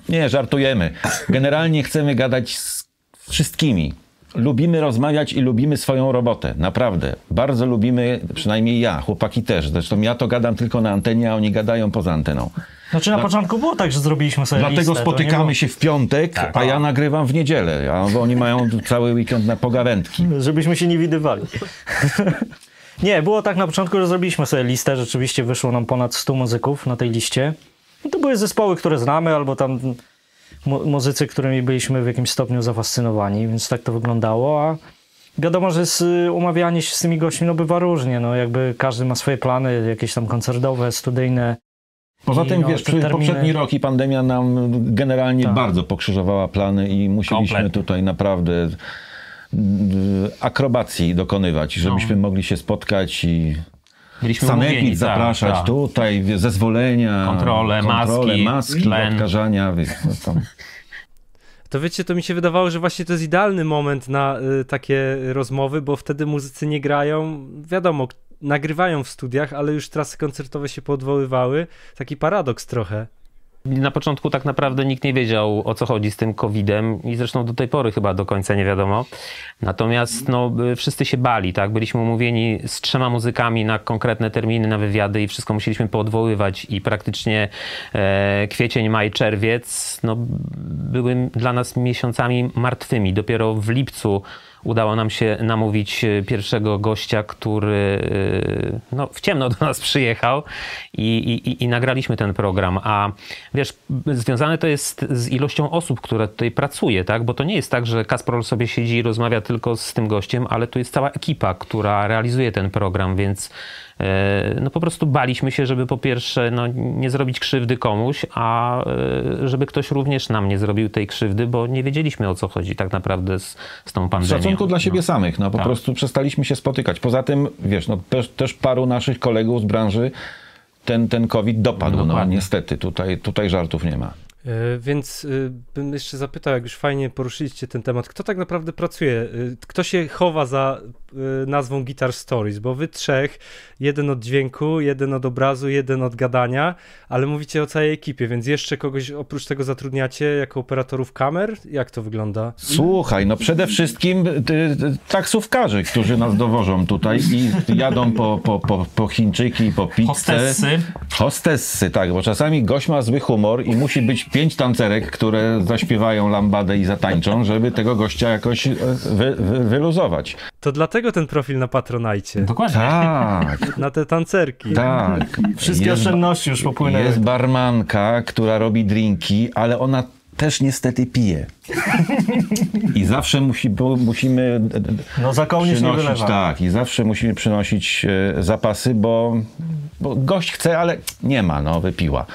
Nie, żartujemy. Generalnie chcemy gadać z wszystkimi. Lubimy rozmawiać i lubimy swoją robotę. Naprawdę. Bardzo lubimy, przynajmniej ja, chłopaki też. Zresztą ja to gadam tylko na antenie, a oni gadają poza anteną. Znaczy na początku było tak, że zrobiliśmy sobie Dlatego listę, spotykamy było... się w piątek, tak. a ja nagrywam w niedzielę, a bo oni mają cały weekend na pogawędki. Żebyśmy się nie widywali. nie, było tak na początku, że zrobiliśmy sobie listę, rzeczywiście wyszło nam ponad 100 muzyków na tej liście. I to były zespoły, które znamy, albo tam mu muzycy, którymi byliśmy w jakimś stopniu zafascynowani, więc tak to wyglądało, a wiadomo, że z, umawianie się z tymi gośćmi no bywa różnie, no jakby każdy ma swoje plany, jakieś tam koncertowe, studyjne, Poza tym, no, wiesz, terminy... poprzedni rok i pandemia nam generalnie tak. bardzo pokrzyżowała plany i musieliśmy Kompletnie. tutaj naprawdę akrobacji dokonywać, żebyśmy no. mogli się spotkać i Byliśmy sanepid umówieni, tak, zapraszać tak. tutaj, zezwolenia, kontrole, kontrole maski, maski odkażania. No to... To wiecie, to mi się wydawało, że właśnie to jest idealny moment na y, takie rozmowy, bo wtedy muzycy nie grają. Wiadomo, nagrywają w studiach, ale już trasy koncertowe się podwoływały. Taki paradoks trochę. Na początku tak naprawdę nikt nie wiedział o co chodzi z tym COVID-em i zresztą do tej pory chyba do końca nie wiadomo. Natomiast no, wszyscy się bali, tak? Byliśmy umówieni z trzema muzykami na konkretne terminy, na wywiady i wszystko musieliśmy poodwoływać i praktycznie e, kwiecień, maj, czerwiec no, były dla nas miesiącami martwymi. Dopiero w lipcu udało nam się namówić e, pierwszego gościa, który e, no, w ciemno do nas przyjechał i, i, i nagraliśmy ten program. A wiesz, związane to jest z ilością osób, które tutaj pracuje, tak? Bo to nie jest tak, że Kasprol sobie siedzi i rozmawia tylko z tym gościem, ale tu jest cała ekipa, która realizuje ten program, więc no po prostu baliśmy się, żeby po pierwsze no, nie zrobić krzywdy komuś, a e, żeby ktoś również nam nie zrobił tej krzywdy, bo nie wiedzieliśmy o co chodzi tak naprawdę z, z tą pandemią. W szacunku dla siebie no. samych, no po tak. prostu przestaliśmy się spotykać. Poza tym, wiesz, no też, też paru naszych kolegów z branży ten, ten COVID dopadł, no, no niestety, tutaj, tutaj żartów nie ma. E, więc y, bym jeszcze zapytał, jak już fajnie poruszyliście ten temat, kto tak naprawdę pracuje? Y, kto się chowa za nazwą Guitar Stories? Bo wy trzech, jeden od dźwięku, jeden od obrazu, jeden od gadania, ale mówicie o całej ekipie, więc jeszcze kogoś oprócz tego zatrudniacie jako operatorów kamer? Jak to wygląda? Słuchaj, no przede wszystkim taksówkarze, którzy nas dowożą tutaj i jadą po, po, po, po Chińczyki, po pizzę. Hostessy. Hostessy, tak, bo czasami gość ma zły humor i musi być pięć tancerek, które zaśpiewają lambadę i zatańczą, żeby tego gościa jakoś e, wy, wy, wyluzować. To dlatego ten profil na Patronajcie, Dokładnie. Tak, na te tancerki. tak. Wszystkie Jest- oszczędności już popłynęły. Jest barmanka, która robi drinki, ale ona też niestety pije. I zawsze musi, bo musimy No za kołnierz nie wylewa. tak, i zawsze musimy przynosić e, zapasy, bo, bo gość chce, ale nie ma, no, wypiła.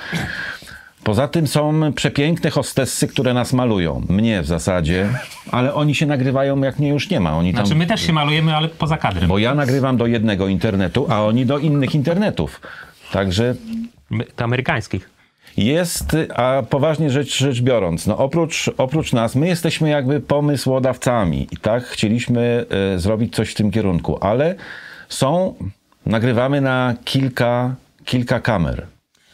Poza tym są przepiękne hostessy, które nas malują. Mnie w zasadzie, ale oni się nagrywają, jak mnie już nie ma. Oni tam, Znaczy my też się malujemy, ale poza kadrem. Bo ja nagrywam do jednego internetu, a oni do innych internetów. Także do amerykańskich. jest, a poważnie rzecz, rzecz biorąc, no oprócz, oprócz nas, my jesteśmy jakby pomysłodawcami i tak chcieliśmy e, zrobić coś w tym kierunku, ale są, nagrywamy na kilka, kilka kamer.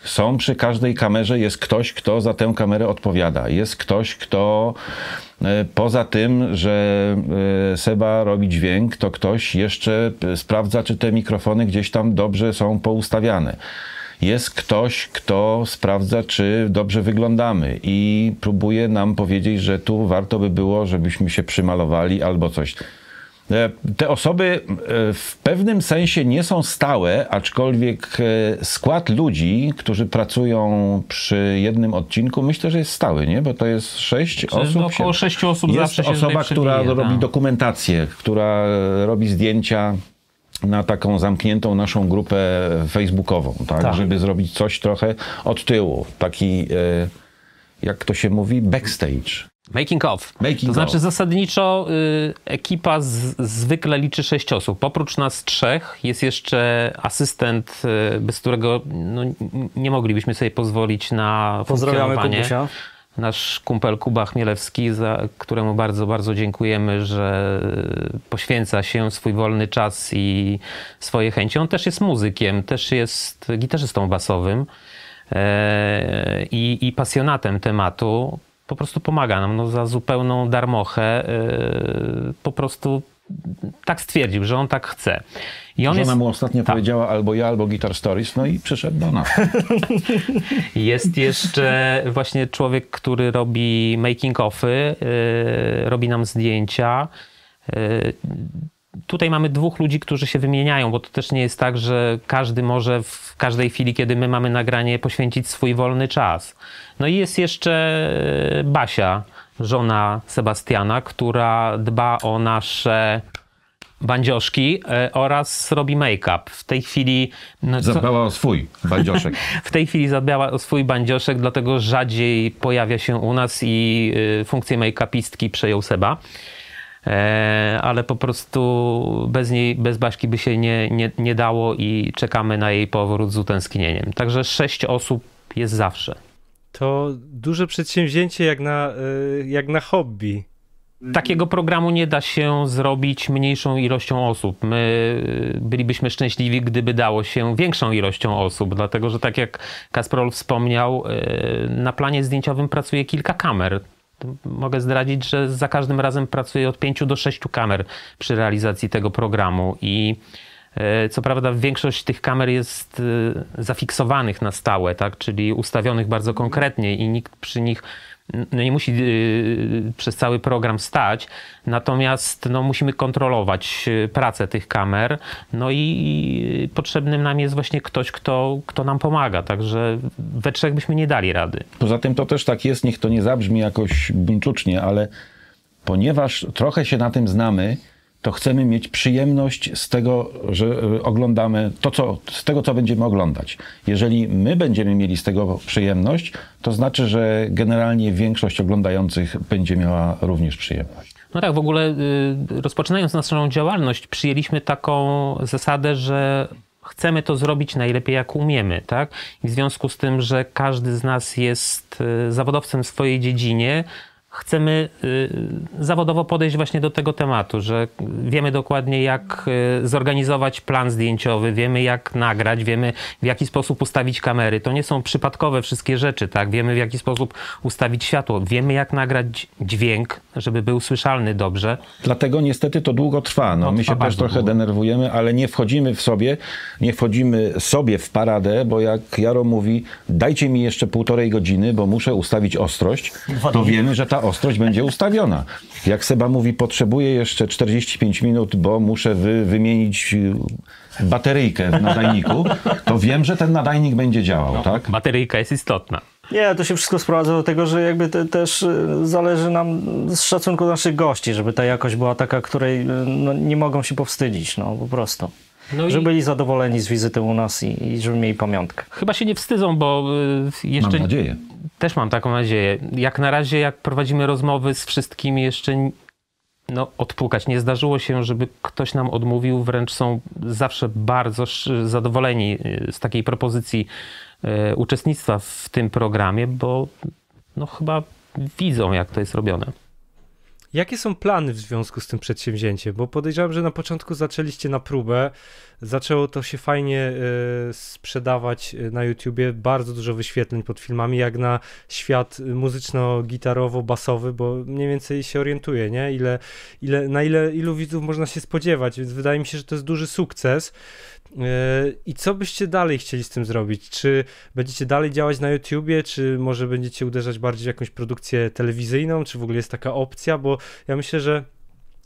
Są przy każdej kamerze, jest ktoś, kto za tę kamerę odpowiada. Jest ktoś, kto e, poza tym, że e, Seba robi dźwięk, to ktoś jeszcze sprawdza, czy te mikrofony gdzieś tam dobrze są poustawiane. Jest ktoś, kto sprawdza, czy dobrze wyglądamy i próbuje nam powiedzieć, że tu warto by było, żebyśmy się przymalowali albo coś. E, Te osoby e, w pewnym sensie nie są stałe, aczkolwiek e, skład ludzi, którzy pracują przy jednym odcinku, myślę, że jest stały, nie? Bo to jest sześć osób. około się- sześciu osób jest zawsze się osoba, która robi tak. dokumentację, która robi zdjęcia na taką zamkniętą naszą grupę facebookową, tak? Tak. Żeby zrobić coś trochę od tyłu. Taki, jak to się mówi, backstage. Making of. Making to znaczy of. zasadniczo y, ekipa z, zwykle liczy sześć osób. Oprócz nas trzech jest jeszcze asystent, y, bez którego no, nie moglibyśmy sobie pozwolić na Pozdrawiamy. Kubusia. Nasz kumpel Kuba Chmielewski, za któremu bardzo, bardzo dziękujemy, że poświęca się swój wolny czas i swoje chęci. On też jest muzykiem, też jest gitarzystą basowym e, i pasjonatem tematu. Po prostu pomaga nam no, za zupełną darmochę. e, Po prostu tak stwierdził, że on tak chce. I on Żona jest, mu ostatnio tak. powiedziała albo ja, albo Guitar Stories, no i przyszedł do nas. Jest jeszcze właśnie człowiek, który robi making offy, yy, robi nam zdjęcia. Tutaj mamy dwóch ludzi, którzy się wymieniają, bo to też nie jest tak, że każdy może w każdej chwili, kiedy my mamy nagranie, poświęcić swój wolny czas. No i jest jeszcze yy, Basia, żona Sebastiana, która dba o nasze bandzioszki e, oraz robi make-up. W tej chwili... No, Zadbała o swój bandzioszek. w tej chwili zadbała o swój bandzioszek, dlatego rzadziej pojawia się u nas i y, funkcję make-upistki przejął Seba. E, ale po prostu bez niej, bez Baśki by się nie, nie, nie dało i czekamy na jej powrót z utęsknieniem. Także sześć osób jest zawsze. To duże przedsięwzięcie jak na, y, jak na hobby. Takiego programu nie da się zrobić mniejszą ilością osób. My bylibyśmy szczęśliwi, gdyby dało się większą ilością osób, dlatego że tak jak Kasprol wspomniał, y, na planie zdjęciowym pracuje kilka kamer. Mogę zdradzić, że za każdym razem pracuje od 5 do 6 kamer przy realizacji tego programu i e, co prawda większość tych kamer jest e, zafiksowanych na stałe, tak? czyli ustawionych bardzo konkretnie i nikt przy nich no nie musi e, przez cały program stać, natomiast no, musimy kontrolować e, pracę tych kamer, no i potrzebnym nam jest właśnie ktoś, kto, kto nam pomaga, także we trzech byśmy nie dali rady. Poza tym to też tak jest, niech to nie zabrzmi jakoś buńczucznie, ale ponieważ trochę się na tym znamy, to chcemy mieć przyjemność z tego, że y, oglądamy to, co, z tego, co będziemy oglądać. Jeżeli my będziemy mieli z tego przyjemność, to znaczy, że generalnie większość oglądających będzie miała również przyjemność. No tak, w ogóle y, rozpoczynając naszą działalność, przyjęliśmy taką zasadę, że chcemy to zrobić najlepiej jak umiemy, tak? I w związku z tym, że każdy z nas jest y, zawodowcem w swojej dziedzinie, chcemy y, zawodowo podejść właśnie do tego tematu, że wiemy dokładnie, jak y, zorganizować plan zdjęciowy, wiemy, jak nagrać, wiemy, w jaki sposób ustawić kamery. To nie są przypadkowe wszystkie rzeczy, tak? Wiemy, w jaki sposób ustawić światło, wiemy, jak nagrać dźwięk, żeby był słyszalny dobrze. Dlatego niestety to długo trwa. No, No, my trwa się też trochę długo. denerwujemy, ale nie wchodzimy w sobie, nie wchodzimy sobie w paradę, bo jak Jaro mówi, dajcie mi jeszcze półtorej godziny, bo muszę ustawić ostrość, to wiemy, że ta ostrość będzie ustawiona. Jak Seba mówi, potrzebuję jeszcze 45 minut, bo muszę wy, wymienić y, bateryjkę w nadajniku, to wiem, że ten nadajnik będzie działał, tak? Bateryjka jest istotna. Nie, to się wszystko sprowadza do tego, że jakby te, też y, zależy nam z szacunku naszych gości, żeby ta jakość była taka, której y, no, nie mogą się powstydzić, no po prostu. No i Żeby byli zadowoleni z wizyty u nas i, i żeby mieli pamiątkę. chyba się nie wstydzą, bo y, jeszcze... Mam nadzieję. Też mam taką nadzieję. Jak na razie, jak prowadzimy rozmowy z wszystkimi, jeszcze no, odpukać. Nie zdarzyło się, żeby ktoś nam odmówił. Wręcz są zawsze bardzo zadowoleni y, z takiej propozycji y, uczestnictwa w tym programie, bo no, chyba widzą, jak to jest robione. Jakie są plany w związku z tym przedsięwzięciem? Bo podejrzewam, że na początku zaczęliście na próbę, zaczęło to się fajnie e, sprzedawać e, na YouTubie, bardzo dużo wyświetleń pod filmami, jak na świat muzyczno-gitarowo-basowy, bo mniej więcej się orientuję, nie? Ile, ile, na ile, ilu widzów można się spodziewać, więc wydaje mi się, że to jest duży sukces. E, I co byście dalej chcieli z tym zrobić? Czy będziecie dalej działać na YouTubie, czy może będziecie uderzać bardziej w jakąś produkcję telewizyjną, czy w ogóle jest taka opcja? Bo ja myślę, że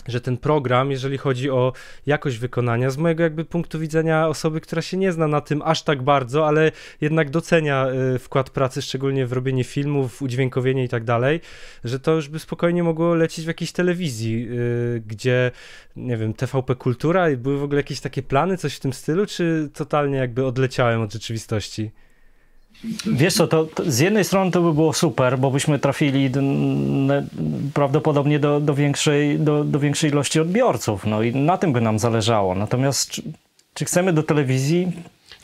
że ten program, jeżeli chodzi o jakość wykonania, z mojego jakby punktu widzenia osoby, która się nie zna na tym aż tak bardzo, ale jednak docenia y, wkład pracy, szczególnie w robienie filmów, udźwiękowienie i tak dalej, że to już by spokojnie mogło lecieć w jakiejś telewizji, y, gdzie, nie wiem, TVP Kultura i były w ogóle jakieś takie plany, coś w tym stylu, czy totalnie jakby odleciałem od rzeczywistości? Wiesz co, to, to z jednej strony to by było super, bo byśmy trafili prawdopodobnie do, do, większej, do, do większej ilości odbiorców, no i na tym by nam zależało. Natomiast czy, czy chcemy do telewizji?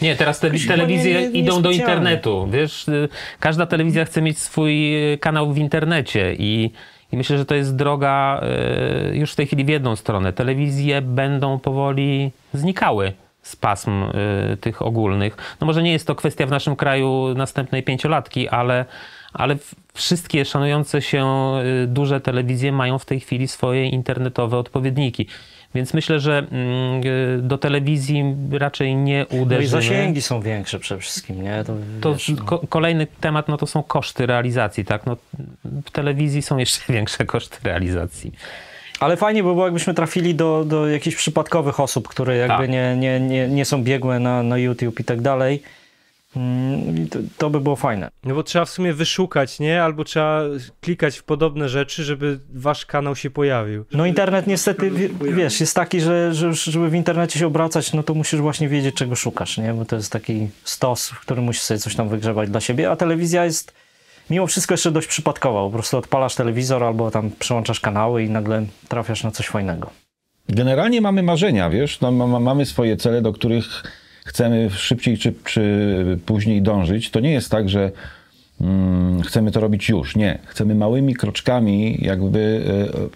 Nie, teraz te, telewizje nie- nie- idą do internetu. Wiesz, y, każda telewizja chce mieć swój y, kanał w internecie i, i myślę, że to jest droga y, już w tej chwili w jedną stronę. Telewizje będą powoli znikały z pasm y, tych ogólnych. No może nie jest to kwestia w naszym kraju następnej pięciolatki, ale, ale wszystkie szanujące się y, duże telewizje mają w tej chwili swoje internetowe odpowiedniki. Więc myślę, że mm, y, do telewizji raczej nie No i uderzymy. zasięgi są większe przede wszystkim, nie? To, To wiesz, no. ko- kolejny temat, no to są koszty realizacji, tak? No, w telewizji są jeszcze większe koszty realizacji. Ale fajnie by było, jakbyśmy trafili do, do jakichś przypadkowych osób, które jakby Tak. nie, nie, nie, nie są biegłe na, na YouTube i tak dalej. Mm, To, to by było fajne. No bo trzeba w sumie wyszukać, nie? Albo trzeba klikać w podobne rzeczy, żeby wasz kanał się pojawił. No internet niestety, wie- wiesz, jest taki, że, że żeby w internecie się obracać, no to musisz właśnie wiedzieć, czego szukasz, nie? Bo to jest taki stos, w którym musisz sobie coś tam wygrzebać dla siebie, a telewizja jest mimo wszystko jeszcze dość przypadkowa. Po prostu odpalasz telewizor albo tam przełączasz kanały i nagle trafiasz na coś fajnego. Generalnie mamy marzenia, wiesz, no, ma, ma- mamy swoje cele, do których chcemy szybciej czy, czy później dążyć. To nie jest tak, że mm, chcemy to robić już. Nie. Chcemy małymi kroczkami jakby ro,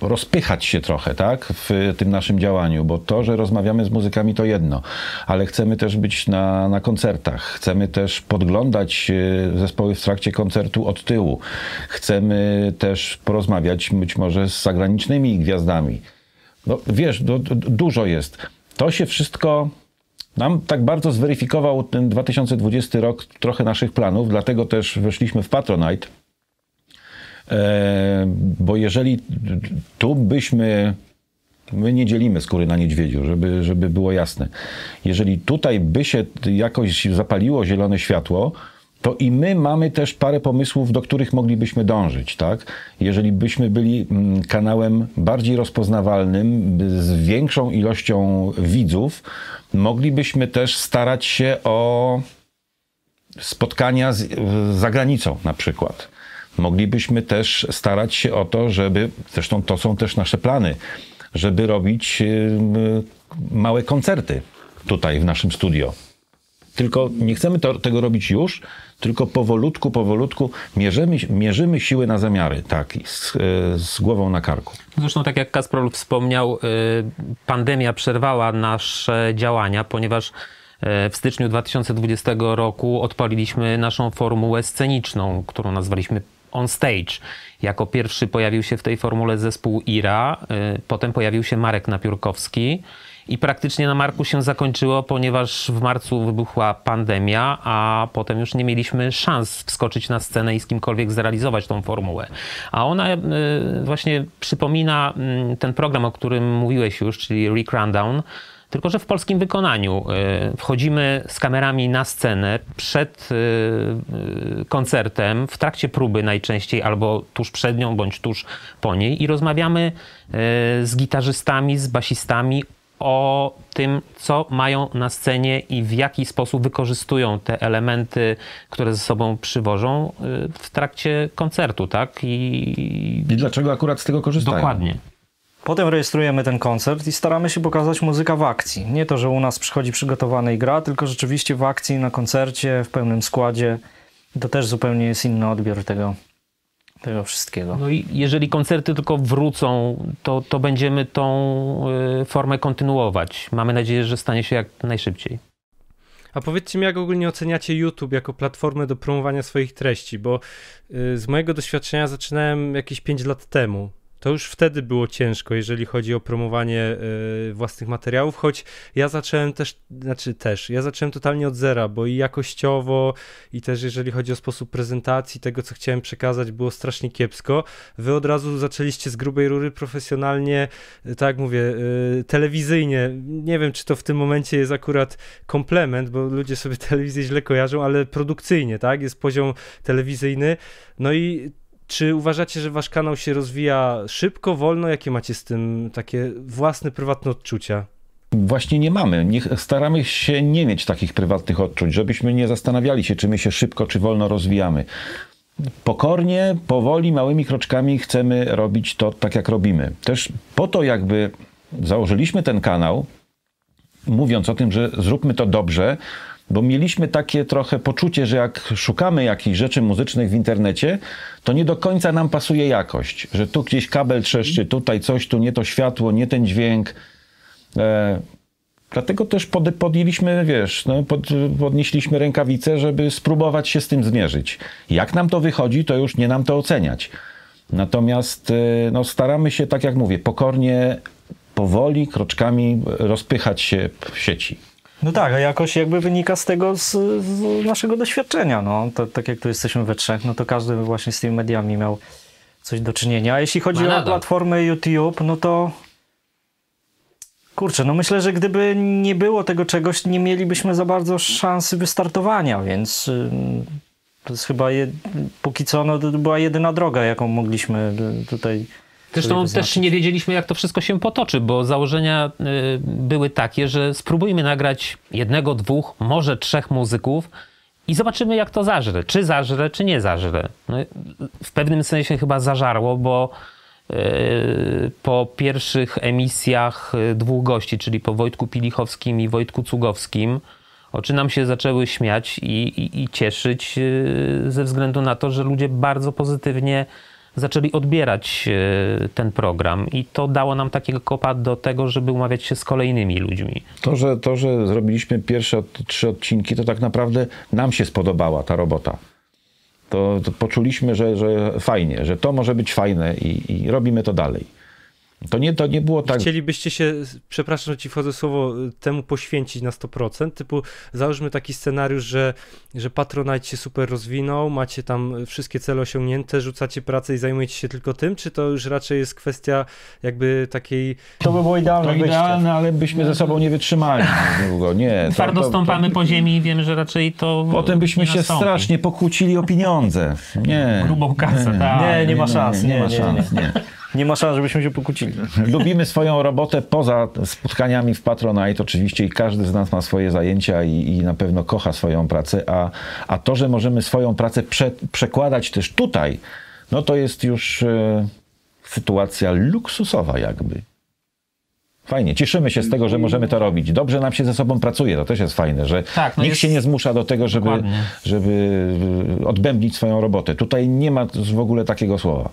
rozpychać się trochę, tak, w tym naszym działaniu, bo to, że rozmawiamy z muzykami to jedno, ale chcemy też być na, na koncertach, chcemy też podglądać e, zespoły w trakcie koncertu od tyłu, chcemy też porozmawiać być może z zagranicznymi gwiazdami. No, wiesz, du- dużo jest. To się wszystko nam tak bardzo zweryfikował ten 2020 rok trochę naszych planów, dlatego też weszliśmy w Patronite. E, bo jeżeli tu byśmy, my nie dzielimy skóry na niedźwiedziu, żeby, żeby było jasne. Jeżeli tutaj by się jakoś zapaliło zielone światło, to i my mamy też parę pomysłów, do których moglibyśmy dążyć, tak? Jeżeli byśmy byli mm, kanałem bardziej rozpoznawalnym, z większą ilością widzów, moglibyśmy też starać się o spotkania z, za granicą na przykład. Moglibyśmy też starać się o to, żeby, zresztą to są też nasze plany, żeby robić y, małe koncerty tutaj w naszym studio. Tylko nie chcemy to, tego robić już, tylko powolutku, powolutku mierzymy, mierzymy siły na zamiary, tak, z, z głową na karku. Zresztą tak jak Kasprol wspomniał, y, pandemia przerwała nasze działania, ponieważ y, w styczniu 2020 roku odpaliliśmy naszą formułę sceniczną, którą nazwaliśmy On Stage. Jako pierwszy pojawił się w tej formule zespół IRA, y, potem pojawił się Marek Napiórkowski i praktycznie na Marku się zakończyło, ponieważ w marcu wybuchła pandemia, a potem już nie mieliśmy szans wskoczyć na scenę i z kimkolwiek zrealizować tą formułę. A ona y, właśnie przypomina mm, ten program, o którym mówiłeś już, czyli Rick Rundown, tylko że w polskim wykonaniu. Y, wchodzimy z kamerami na scenę przed y, koncertem, w trakcie próby najczęściej, albo tuż przed nią, bądź tuż po niej i rozmawiamy z gitarzystami, z basistami o tym, co mają na scenie i w jaki sposób wykorzystują te elementy, które ze sobą przywożą y, w trakcie koncertu, tak? I, I dlaczego akurat z tego korzystają? Dokładnie. Potem rejestrujemy ten koncert i staramy się pokazać muzyka w akcji. Nie to, że u nas przychodzi przygotowany i gra, tylko rzeczywiście w akcji, na koncercie, w pełnym składzie. To też zupełnie jest inny odbiór tego, tego wszystkiego. No i jeżeli koncerty tylko wrócą, to, to będziemy tą y, formę kontynuować. Mamy nadzieję, że stanie się jak najszybciej. A powiedzcie mi, jak ogólnie oceniacie YouTube jako platformę do promowania swoich treści, bo y, z mojego doświadczenia zaczynałem jakieś 5 lat temu to już wtedy było ciężko, jeżeli chodzi o promowanie y, własnych materiałów, choć ja zacząłem też, znaczy też, ja zacząłem totalnie od zera, bo i jakościowo, i też jeżeli chodzi o sposób prezentacji tego, co chciałem przekazać, było strasznie kiepsko. Wy od razu zaczęliście z grubej rury profesjonalnie, y, tak jak mówię, y, telewizyjnie. Nie wiem, czy to w tym momencie jest akurat komplement, bo ludzie sobie telewizję źle kojarzą, ale produkcyjnie, tak? Jest poziom telewizyjny. No i czy uważacie, że wasz kanał się rozwija szybko, wolno? Jakie macie z tym takie własne, prywatne odczucia? Właśnie nie mamy. Nie, staramy się nie mieć takich prywatnych odczuć, żebyśmy nie zastanawiali się, czy my się szybko, czy wolno rozwijamy. Pokornie, powoli, małymi kroczkami chcemy robić to tak, jak robimy. Też po to, jakby założyliśmy ten kanał, mówiąc o tym, że zróbmy to dobrze, bo mieliśmy takie trochę poczucie, że jak szukamy jakichś rzeczy muzycznych w internecie, to nie do końca nam pasuje jakość, że tu gdzieś kabel trzeszczy, tutaj coś, tu nie to światło, nie ten dźwięk. E, dlatego też pod, podjęliśmy, wiesz, no, pod, podnieśliśmy rękawice, żeby spróbować się z tym zmierzyć. Jak nam to wychodzi, to już nie nam to oceniać. Natomiast e, no, staramy się, tak jak mówię, pokornie, powoli, kroczkami rozpychać się w sieci. No tak, a jakoś jakby wynika z tego, z, z naszego doświadczenia. No. To, tak jak tu jesteśmy we trzech, no to każdy właśnie z tymi mediami miał coś do czynienia. A jeśli chodzi o platformę YouTube, no to kurczę, no myślę, że gdyby nie było tego czegoś, nie mielibyśmy za bardzo szansy wystartowania, więc to jest chyba, je, póki co, no, to była jedyna droga, jaką mogliśmy tutaj Zresztą też nie wiedzieliśmy, jak to wszystko się potoczy, bo założenia y, były takie, że spróbujmy nagrać jednego, dwóch, może trzech muzyków i zobaczymy, jak to zażre. Czy zażre, czy nie zażre. No, w pewnym sensie chyba zażarło, bo y, po pierwszych emisjach y, dwóch gości, czyli po Wojtku Pilichowskim i Wojtku Cugowskim, oczy nam się zaczęły śmiać i, i, i cieszyć ze względu na to, że ludzie bardzo pozytywnie zaczęli odbierać e, ten program i to dało nam takiego kopa do tego, żeby umawiać się z kolejnymi ludźmi. To, że, to, że zrobiliśmy pierwsze od, trzy odcinki, to tak naprawdę nam się spodobała ta robota. To, to poczuliśmy, że, że fajnie, że to może być fajne i, i robimy to dalej. To nie, to nie było tak. Chcielibyście się, przepraszam, że ci wchodzę słowo, temu poświęcić na 100%? Typu, załóżmy taki scenariusz, że, że Patronite się super rozwinął, macie tam wszystkie cele osiągnięte, rzucacie pracę i zajmujecie się tylko tym, czy to już raczej jest kwestia jakby takiej. To by było idealne. To idealne, ale byśmy ze sobą nie wytrzymali długo. Nie. Twardo stąpamy po ziemi i wiem, że raczej to. Potem byśmy się strasznie pokłócili o pieniądze. Nie. Grubą kasę, nie, tak. Nie, nie ma szans. Nie, nie, ma szans. nie. Nie ma szans, żebyśmy się pokłócili. Lubimy swoją robotę poza spotkaniami w Patronite oczywiście i każdy z nas ma swoje zajęcia i, i na pewno kocha swoją pracę, a, a to, że możemy swoją pracę prze, przekładać też tutaj, no to jest już e, sytuacja luksusowa jakby. Fajnie, cieszymy się z tego, że możemy to robić. Dobrze nam się ze sobą pracuje, to też jest fajne, że Tak, no nikt jest- się nie zmusza do tego, żeby, Dokładnie. żeby odbębnić swoją robotę. Tutaj nie ma w ogóle takiego słowa.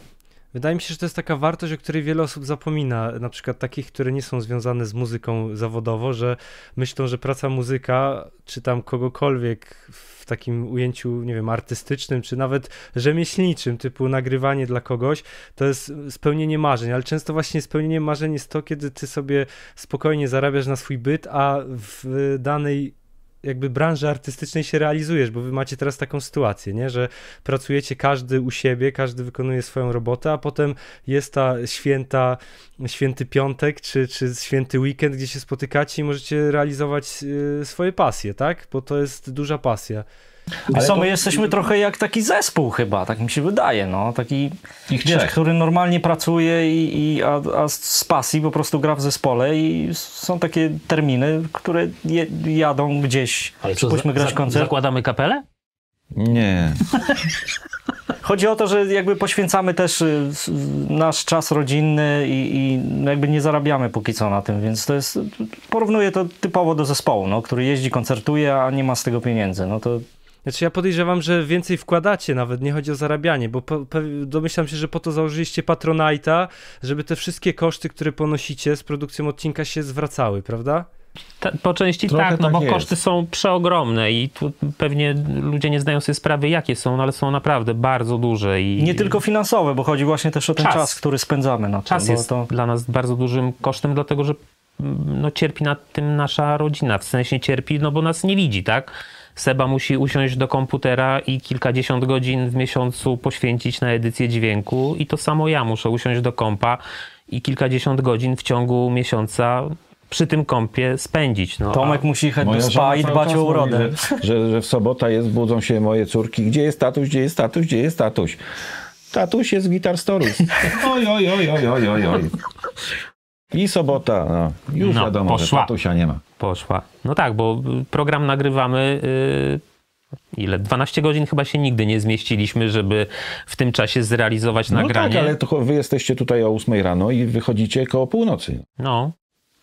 Wydaje mi się, że to jest taka wartość, o której wiele osób zapomina, na przykład takich, które nie są związane z muzyką zawodowo, że myślą, że praca muzyka, czy tam kogokolwiek w takim ujęciu, nie wiem, artystycznym, czy nawet rzemieślniczym, typu nagrywanie dla kogoś, to jest spełnienie marzeń, ale często właśnie spełnienie marzeń jest to, kiedy ty sobie spokojnie zarabiasz na swój byt, a w danej jakby branży artystycznej się realizujesz, bo wy macie teraz taką sytuację, nie? że pracujecie każdy u siebie, każdy wykonuje swoją robotę, a potem jest ta święta, święty piątek, czy, czy święty weekend, gdzie się spotykacie i możecie realizować y, swoje pasje, tak? Bo to jest duża pasja. Ale to- my jesteśmy trochę jak taki zespół chyba, tak mi się wydaje, no. Taki, Ich wiesz, trzech. który normalnie pracuje, i, i, a, a z pasji po prostu gra w zespole i są takie terminy, które je, jadą gdzieś, pójdźmy grać za- koncert. Zakładamy kapelę? Nie. Chodzi o to, że jakby poświęcamy też y, nasz czas rodzinny i, i jakby nie zarabiamy póki co na tym, więc to jest, porównuję to typowo do zespołu, no, który jeździ, koncertuje, a nie ma z tego pieniędzy, no to Znaczy ja podejrzewam, że więcej wkładacie nawet, nie chodzi o zarabianie, bo po, pe, domyślam się, że po to założyliście Patronite'a, żeby te wszystkie koszty, które ponosicie z produkcją odcinka się zwracały, prawda? Ta, po części Trochę tak, no tak bo jest. koszty są przeogromne i tu pewnie ludzie nie zdają sobie sprawy, jakie są, no ale są naprawdę bardzo duże. I nie tylko finansowe, bo chodzi właśnie też o ten Czas. czas, który spędzamy na to. Czas jest to... dla nas bardzo dużym kosztem, dlatego że mm, no, cierpi na tym nasza rodzina. W sensie cierpi, no bo nas nie widzi, tak? Seba musi usiąść do komputera i kilkadziesiąt godzin w miesiącu poświęcić na edycję dźwięku i to samo ja muszę usiąść do kompa i kilkadziesiąt godzin w ciągu miesiąca przy tym kompie spędzić. No, Tomek a- musi jechać do spa i dbać o mówi, urodę. Że, że, że w sobota jest, budzą się moje córki. Gdzie jest tatuś, gdzie jest tatuś, gdzie jest tatuś? Tatuś jest w Guitar Stories. Oj, oj, oj, oj, oj, oj, oj. I sobota, no. Już No, wiadomo, poszła. że tatusia nie ma. Poszła. No tak, bo program nagrywamy. y, ile? 12 godzin chyba się nigdy nie zmieściliśmy, żeby w tym czasie zrealizować No nagranie. tak, ale to wy jesteście tutaj o 8 rano i wychodzicie koło północy. No,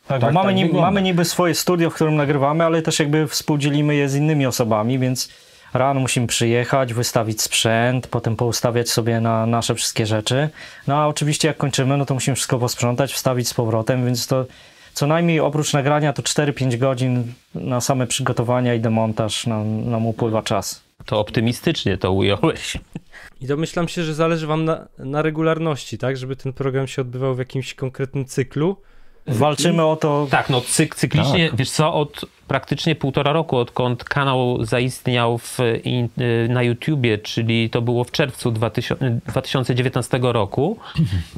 Tak, Tak, mamy, tak niby, mamy niby swoje studio, w którym nagrywamy, ale też jakby współdzielimy je z innymi osobami, więc rano musimy przyjechać, wystawić sprzęt, potem poustawiać sobie na nasze wszystkie rzeczy. No a oczywiście jak kończymy, no to musimy wszystko posprzątać, wstawić z powrotem, więc to co najmniej oprócz nagrania to 4-5 godzin na same przygotowania i demontaż nam, nam upływa czas. to optymistycznie to ująłeś. I domyślam się, że zależy wam na, na regularności, tak? Żeby ten program się odbywał w jakimś konkretnym cyklu. Walczymy o to, Tak, no cyk, cyklicznie, Tak. wiesz co, od praktycznie półtora roku, odkąd kanał zaistniał w, in, y, na YouTubie, czyli to było w czerwcu 2000, 2019 roku,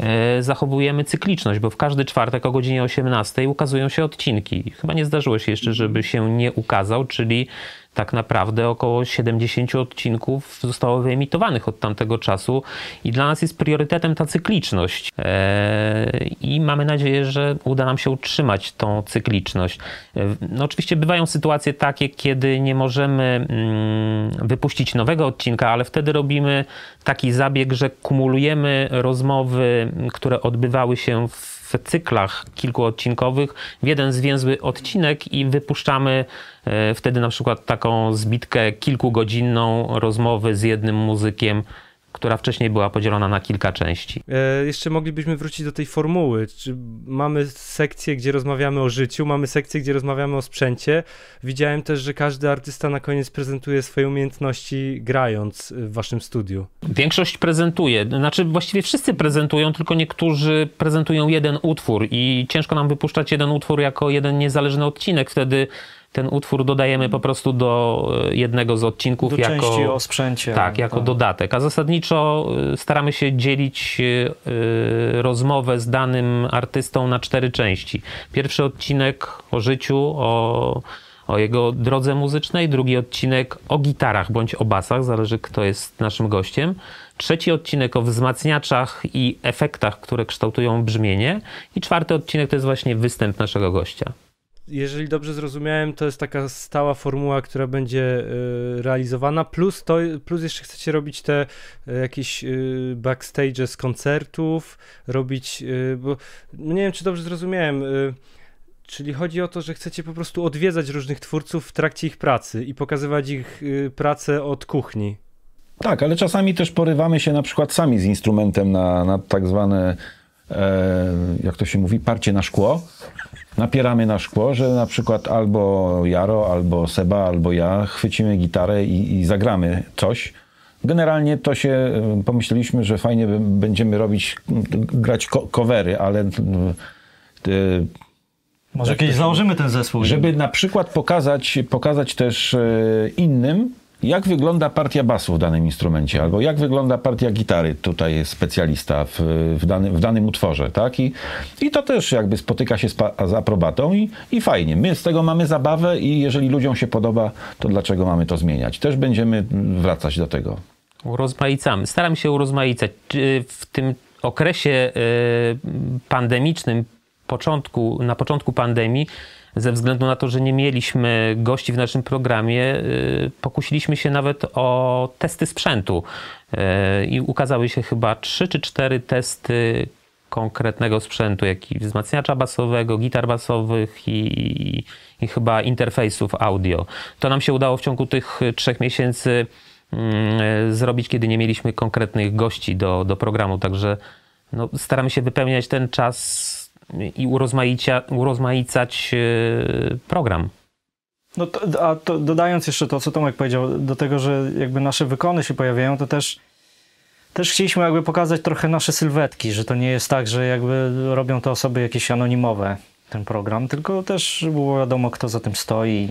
e, zachowujemy cykliczność, bo w każdy czwartek o godzinie 18 ukazują się odcinki. Chyba nie zdarzyło się jeszcze, żeby się nie ukazał, czyli tak naprawdę około 70 odcinków zostało wyemitowanych od tamtego czasu i dla nas jest priorytetem ta cykliczność. Eee, I mamy nadzieję, że uda nam się utrzymać tą cykliczność. Eee, No oczywiście bywają sytuacje takie, kiedy nie możemy mm, wypuścić nowego odcinka, ale wtedy robimy taki zabieg, że kumulujemy rozmowy, które odbywały się w w cyklach kilkuodcinkowych. W jeden zwięzły odcinek i wypuszczamy e, wtedy na przykład taką zbitkę kilkugodzinną rozmowy z jednym muzykiem, która wcześniej była podzielona na kilka części. E, jeszcze moglibyśmy wrócić do tej formuły. Czy mamy sekcję, gdzie rozmawiamy o życiu, mamy sekcję, gdzie rozmawiamy o sprzęcie. Widziałem też, że każdy artysta na koniec prezentuje swoje umiejętności grając w waszym studiu. Większość prezentuje, znaczy właściwie wszyscy prezentują, tylko niektórzy prezentują jeden utwór i ciężko nam wypuszczać jeden utwór jako jeden niezależny odcinek. Wtedy ten utwór dodajemy po prostu do e, jednego z odcinków do jako... części o sprzęcie. Tak, jako dodatek. A zasadniczo y, staramy się dzielić y, rozmowę z danym artystą na cztery części. Pierwszy odcinek o życiu, o, o jego drodze muzycznej, drugi odcinek o gitarach bądź o basach, zależy kto jest naszym gościem. Trzeci odcinek o wzmacniaczach i efektach, które kształtują brzmienie. I czwarty odcinek to jest właśnie występ naszego gościa. Jeżeli dobrze zrozumiałem, to jest taka stała formuła, która będzie y, realizowana, plus to, plus jeszcze chcecie robić te y, jakieś y, backstage z koncertów, robić, bo no nie wiem, czy dobrze zrozumiałem, Czyli chodzi o to, że chcecie po prostu odwiedzać różnych twórców w trakcie ich pracy i pokazywać ich pracę od kuchni. Tak, ale czasami też porywamy się na przykład sami z instrumentem na, na tak zwane, e, jak to się mówi, parcie na szkło. Napieramy na szkło, że na przykład albo Jaro, albo Seba, albo ja chwycimy gitarę i, i zagramy coś. Generalnie to się e, pomyśleliśmy, że fajnie będziemy robić, m, grać ko- covery, ale e, Może kiedyś założymy ten zespół. żeby na przykład pokazać, pokazać też e, innym, jak wygląda partia basu w danym instrumencie, albo jak wygląda partia gitary, tutaj jest specjalista w, w, danym, w danym utworze, tak? I, I to też jakby spotyka się z, z aprobatą i, i fajnie. My z tego mamy zabawę i jeżeli ludziom się podoba, to dlaczego mamy to zmieniać? Też będziemy wracać do tego. Urozmaicamy. Staram się urozmaicać. W tym okresie y, pandemicznym, początku, na początku pandemii, ze względu na to, że nie mieliśmy gości w naszym programie, y, pokusiliśmy się nawet o testy sprzętu. Y, I ukazały się chyba trzy czy cztery testy konkretnego sprzętu, jak i wzmacniacza basowego, gitar basowych i, i chyba interfejsów audio. To nam się udało w ciągu tych trzech miesięcy mm, zrobić, kiedy nie mieliśmy konkretnych gości do, do programu. Także no, staramy się wypełniać ten czas i urozmaicia, urozmaicać e, program. No to, a to dodając jeszcze to, co Tomek powiedział, do tego, że jakby nasze wykony się pojawiają, to też, też chcieliśmy jakby pokazać trochę nasze sylwetki, że to nie jest tak, że jakby robią to osoby jakieś anonimowe, ten program, tylko też było wiadomo, kto za tym stoi.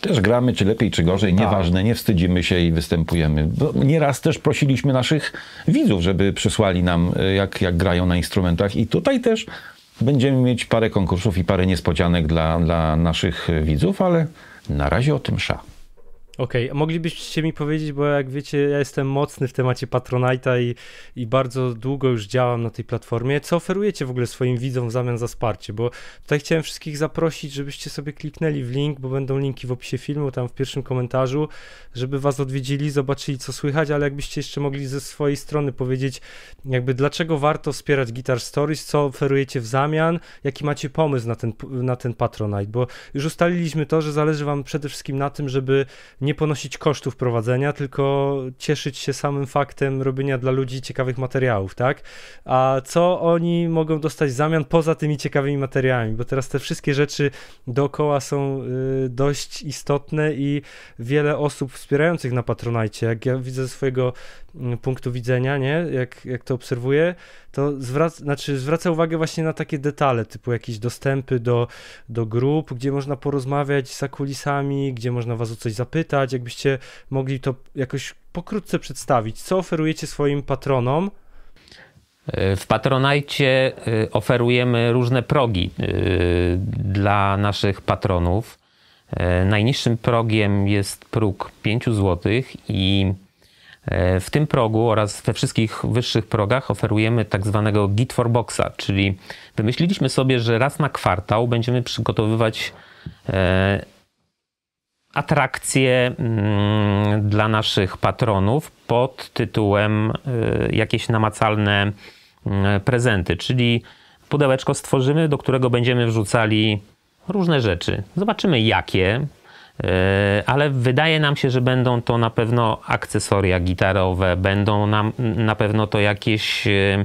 Też gramy, czy lepiej, czy gorzej, nieważne, nie wstydzimy się i występujemy. Bo nieraz też prosiliśmy naszych widzów, żeby przysłali nam, e, jak, jak grają na instrumentach i tutaj też będziemy mieć parę konkursów i parę niespodzianek dla, dla naszych widzów, ale na razie o tym sza. Okej, a moglibyście mi powiedzieć, bo jak wiecie, ja jestem mocny w temacie Patronite'a i, i bardzo długo już działam na tej platformie. Co oferujecie w ogóle swoim widzom w zamian za wsparcie? Bo tutaj chciałem wszystkich zaprosić, żebyście sobie kliknęli w link, bo będą linki w opisie filmu, tam w pierwszym komentarzu, żeby was odwiedzili, zobaczyli co słychać, ale jakbyście jeszcze mogli ze swojej strony powiedzieć, jakby dlaczego warto wspierać Guitar Stories, co oferujecie w zamian, jaki macie pomysł na ten, na ten Patronite, bo już ustaliliśmy to, że zależy wam przede wszystkim na tym, żeby nie ponosić kosztów prowadzenia, tylko cieszyć się samym faktem robienia dla ludzi ciekawych materiałów, tak? A co oni mogą dostać w zamian poza tymi ciekawymi materiałami? Bo teraz te wszystkie rzeczy dookoła są y, dość istotne i wiele osób wspierających na Patronajcie, jak ja widzę ze swojego mm, punktu widzenia, nie? Jak, jak to obserwuję, to zwraca, znaczy zwraca uwagę właśnie na takie detale, typu jakieś dostępy do, do grup, gdzie można porozmawiać za kulisami, gdzie można was o coś zapytać, jakbyście mogli to jakoś pokrótce przedstawić. Co oferujecie swoim patronom? W Patronajcie y, oferujemy różne progi y, dla naszych patronów. Najniższym progiem jest próg 5 zł i w tym progu oraz we wszystkich wyższych progach oferujemy tak zwanego Git for Boxa, czyli wymyśliliśmy sobie, że raz na kwartał będziemy przygotowywać atrakcje mm, dla naszych patronów pod tytułem y, jakieś namacalne mm, prezenty, czyli pudełeczko stworzymy, do którego będziemy wrzucali różne rzeczy. Zobaczymy jakie, y, ale wydaje nam się, że będą to na pewno akcesoria gitarowe, będą nam na pewno to jakieś y,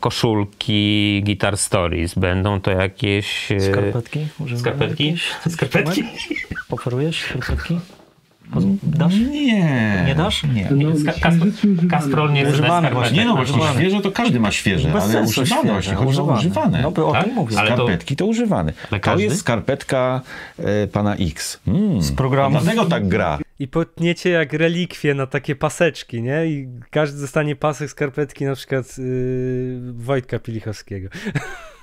koszulki Guitar Stories, będą to jakieś y, Skarpetki? Używamy Skarpetki? jakieś? Skarpetki? Oferujesz skarpetki? Dasz? Nie. Nie dasz? Nie. Kasprol nie Używane właśnie. Nie no, właśnie Używane. świeże to każdy ma świeże, Bez ale używane świeże, właśnie, chodzi używane. o używane. No bo o Tak? tym mówię. To- Skarpetki to, używane. Ale To jest skarpetka e, pana X. Mm, Z programu. Dlatego tak gra. I potniecie jak relikwie na takie paseczki, nie? I każdy dostanie pasek skarpetki na przykład yy, Wojtka Pilichowskiego.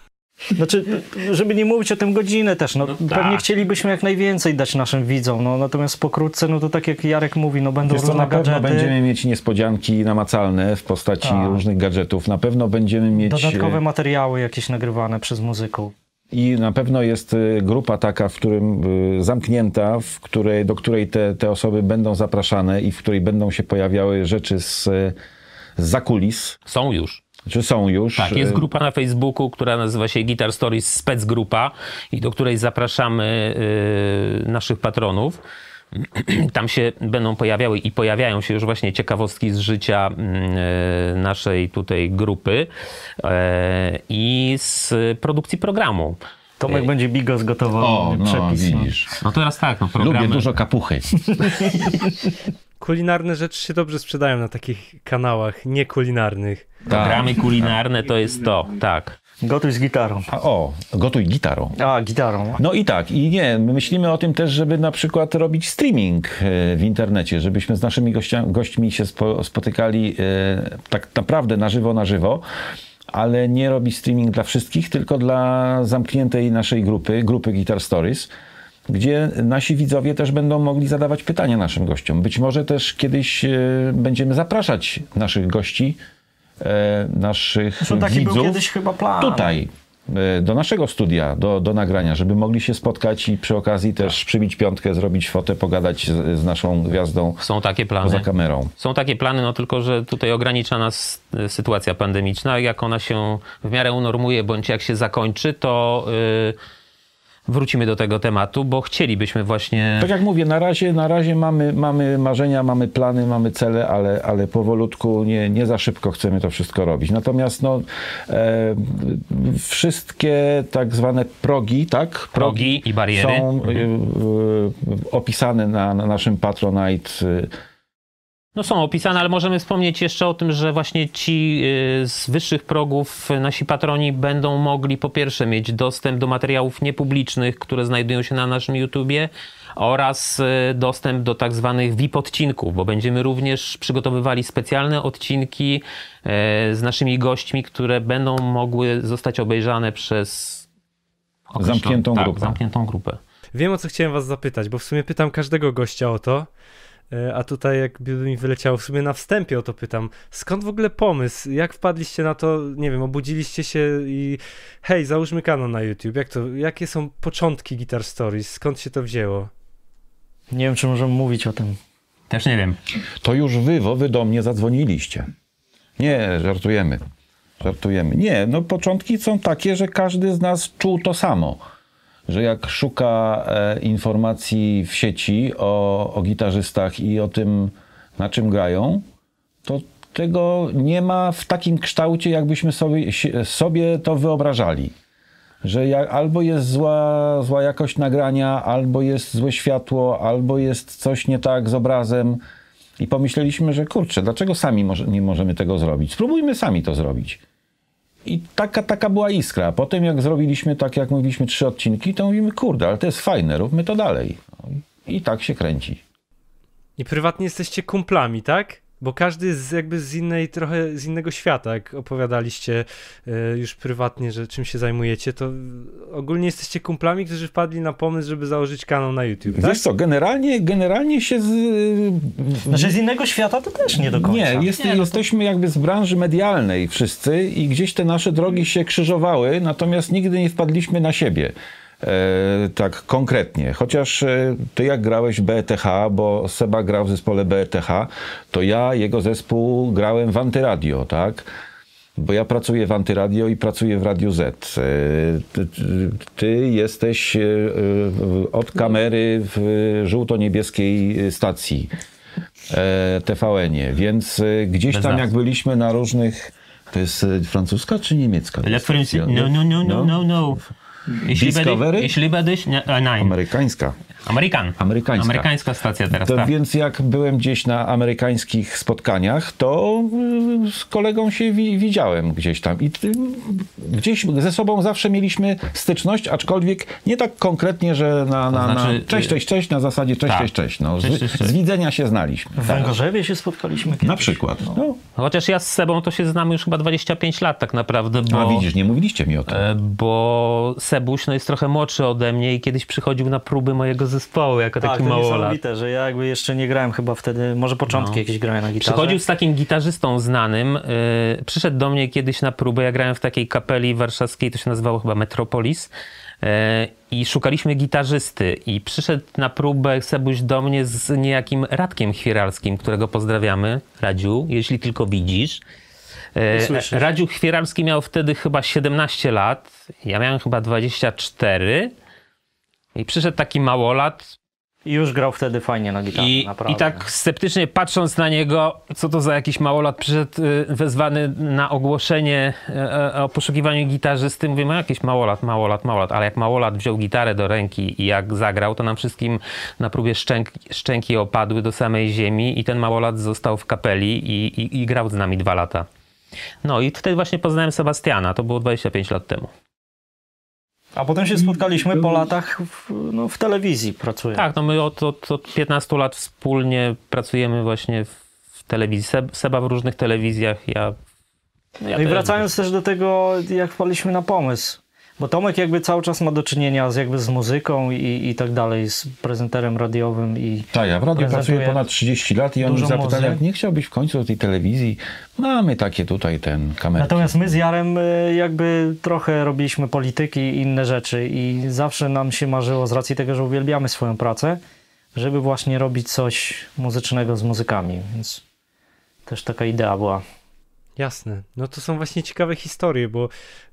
Znaczy, żeby nie mówić o tym godzinę też, no, No pewnie tak. chcielibyśmy jak najwięcej dać naszym widzom, no natomiast pokrótce, no to tak jak Jarek mówi, no będą Wiesz różne na pewno gadżety, będziemy mieć niespodzianki namacalne w postaci Tak. różnych gadżetów. Na pewno będziemy mieć... dodatkowe e, materiały jakieś nagrywane przez muzyków. I na pewno jest y, grupa taka, w którym y, zamknięta, w której, do której te, te osoby będą zapraszane i w której będą się pojawiały rzeczy z, z zakulis. Są już. Czy są już? Tak, jest grupa na Facebooku, która nazywa się Guitar Stories Specgrupa i do której zapraszamy y, naszych patronów. Tam się będą pojawiały i pojawiają się już właśnie ciekawostki z życia y, naszej tutaj grupy y, i z produkcji programu. Tomek będzie bigos gotował O, no przepis. no. widzisz. No teraz tak, no programy... Lubię dużo kapuchy. Kulinarne rzeczy się dobrze sprzedają na takich kanałach niekulinarnych. Programy kulinarne to jest to, tak. Gotuj z gitarą. A, o, gotuj gitarą. A, gitarą. No i tak, i nie, my myślimy o tym też, żeby na przykład robić streaming e, w internecie, żebyśmy z naszymi gościa, gośćmi się spo, spotykali e, tak naprawdę na żywo, na żywo, ale nie robić streaming dla wszystkich, tylko dla zamkniętej naszej grupy, grupy Guitar Stories, gdzie nasi widzowie też będą mogli zadawać pytania naszym gościom. Być może też kiedyś e, będziemy zapraszać naszych gości, naszych Zresztą taki widzów był kiedyś chyba plan. tutaj, e, do naszego studia, do, do nagrania, żeby mogli się spotkać i przy okazji też przybić piątkę, zrobić fotę, pogadać z, z naszą gwiazdą Są takie plany. poza kamerą. Są takie plany, no tylko, że tutaj ogranicza nas y, sytuacja pandemiczna. Jak ona się w miarę unormuje, bądź jak się zakończy, to y, wrócimy do tego tematu, bo chcielibyśmy właśnie... Tak jak mówię, na razie, na razie mamy, mamy marzenia, mamy plany, mamy cele, ale, ale powolutku, nie, nie za szybko chcemy to wszystko robić. Natomiast no, e, wszystkie tak zwane progi, tak? Progi i bariery. Są e, e, opisane na, na naszym Patronite. No są opisane, ale możemy wspomnieć jeszcze o tym, że właśnie ci y, z wyższych progów, y, nasi patroni będą mogli po pierwsze mieć dostęp do materiałów niepublicznych, które znajdują się na naszym YouTubie oraz y, dostęp do tak zwanych VIP odcinków, bo będziemy również przygotowywali specjalne odcinki z naszymi gośćmi, które będą mogły zostać obejrzane przez Zamkniętą tak, grupę. zamkniętą grupę. Wiem o co chciałem was zapytać, bo w sumie pytam każdego gościa o to, a tutaj jakby mi wyleciało, w sumie na wstępie o to pytam. Skąd w ogóle pomysł? Jak wpadliście na to, nie wiem, obudziliście się i hej, załóżmy kanał na YouTube. Jak to, jakie są początki Guitar Stories? Skąd się to wzięło? Nie wiem, czy możemy mówić o tym. Też nie wiem. To już wy, wo, wy do mnie zadzwoniliście. Nie, żartujemy. Żartujemy. Nie, no początki są takie, że każdy z nas czuł to samo. Że jak szuka e, informacji w sieci o, o gitarzystach i o tym, na czym grają, to tego nie ma w takim kształcie, jakbyśmy sobie, sobie to wyobrażali. Że ja, albo jest zła, zła jakość nagrania, albo jest złe światło, albo jest coś nie tak z obrazem. I pomyśleliśmy, że kurczę, dlaczego sami może, nie możemy tego zrobić? Spróbujmy sami to zrobić. I taka, taka była iskra. Potem jak zrobiliśmy, tak jak mówiliśmy, trzy odcinki, to mówimy, kurde, ale to jest fajne, róbmy to dalej. No I tak się kręci. I prywatnie jesteście kumplami, tak? Bo każdy z, jakby z innej, trochę z innego świata, jak opowiadaliście e, już prywatnie, że czym się zajmujecie, to ogólnie jesteście kumplami, którzy wpadli na pomysł, żeby założyć kanał na YouTube, tak? Wiesz co, generalnie, generalnie się z, Znaczy z innego świata to też nie do końca. Nie, jest, jesteśmy jakby z branży medialnej wszyscy i gdzieś te nasze drogi się krzyżowały, natomiast nigdy nie wpadliśmy na siebie. E, tak konkretnie. Chociaż e, ty jak grałeś w BETH, bo Seba grał w zespole BETH, to ja, jego zespół, grałem w Antyradio, tak? Bo ja pracuję w Antyradio i pracuję w Radiu Z. E, Ty, ty- jesteś od kamery w żółto-niebieskiej stacji TVN-ie, więc gdzieś tam jak byliśmy na różnych... To jest francuska czy niemiecka? Le French- No, no, no, no, no, no. Jeśli Discovery? będę, jeśli będziesz, nein. Amerykańska. Amerykan. Amerykańska. Amerykańska stacja teraz, To tak. więc jak byłem gdzieś na amerykańskich spotkaniach, to y, z kolegą się wi- widziałem gdzieś tam. I ty, gdzieś ze sobą zawsze mieliśmy styczność, aczkolwiek nie tak konkretnie, że na, na, znaczy, na cześć, cześć, cześć, na zasadzie cześć, tak. cześć, cześć. No, Cześć, z, cześć, cześć. z widzenia się znaliśmy. W Węgorzewie się spotkaliśmy kiedyś. Na przykład. No. Chociaż ja z Sebą to się znamy już chyba 25 lat tak naprawdę, bo... A widzisz, nie mówiliście mi o tym. e, Bo Sebuś no, jest trochę młodszy ode mnie i kiedyś przychodził na próby mojego zespołu jako Tak, taki to małolat. niesamowite, że ja jakby jeszcze nie grałem chyba wtedy, może początki No. jakieś grałem na gitarze. Przychodził z takim gitarzystą znanym. Yy, przyszedł do mnie kiedyś na próbę. Ja grałem w takiej kapeli warszawskiej, to się nazywało chyba Metropolis. Yy, I szukaliśmy gitarzysty. I przyszedł na próbę Sebuś do mnie z niejakim Radkiem Chwieralskim, którego pozdrawiamy. Radziu, jeśli tylko widzisz. E, Radziu Chwieralski miał wtedy chyba 17 lat, ja miałem chyba 24 i przyszedł taki małolat, i już grał wtedy fajnie na gitarze, I, naprawdę. I tak sceptycznie patrząc na niego, co to za jakiś małolat przyszedł y, wezwany na ogłoszenie y, o poszukiwaniu gitarzysty, mówimy, no jakiś małolat, małolat, małolat, ale jak małolat wziął gitarę do ręki i jak zagrał, to nam wszystkim na próbie szczęk, szczęki opadły do samej ziemi i ten małolat został w kapeli i, i, i grał z nami dwa lata. No i wtedy właśnie poznałem Sebastiana, to było 25 lat temu. A potem się spotkaliśmy po latach w, no, w telewizji pracujemy. Tak, no my od, od, od 15 lat wspólnie pracujemy właśnie w telewizji. Seba w różnych telewizjach, ja... No, ja no i wracając też do tego, jak wpadliśmy na pomysł. Bo Tomek jakby cały czas ma do czynienia z, jakby z muzyką i, i tak dalej, z prezenterem radiowym i Tak, ja w radiu pracuję ponad 30 lat i oni zapytali, jak nie chciałbyś w końcu do tej telewizji? Mamy takie tutaj ten kamerę. Natomiast my z Jarem y, jakby trochę robiliśmy polityki i inne rzeczy i zawsze nam się marzyło z racji tego, że uwielbiamy swoją pracę, żeby właśnie robić coś muzycznego z muzykami, więc też taka idea była. Jasne. No to są właśnie ciekawe historie, bo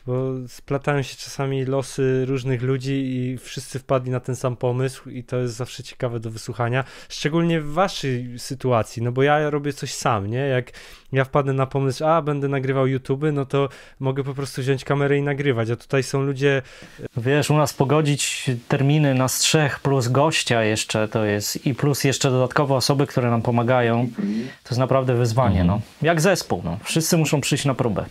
bo splatają się czasami losy różnych ludzi i wszyscy wpadli na ten sam pomysł i to jest zawsze ciekawe do wysłuchania, szczególnie w waszej sytuacji, no bo ja robię coś sam, nie? Jak ja wpadnę na pomysł, a będę nagrywał YouTube, no to mogę po prostu wziąć kamerę i nagrywać, a tutaj są ludzie... Wiesz, u nas pogodzić terminy na trzech plus gościa jeszcze to jest i plus jeszcze dodatkowe osoby, które nam pomagają, to jest naprawdę wyzwanie, no. Jak zespół, no. Wszyscy muszą przyjść na próbę.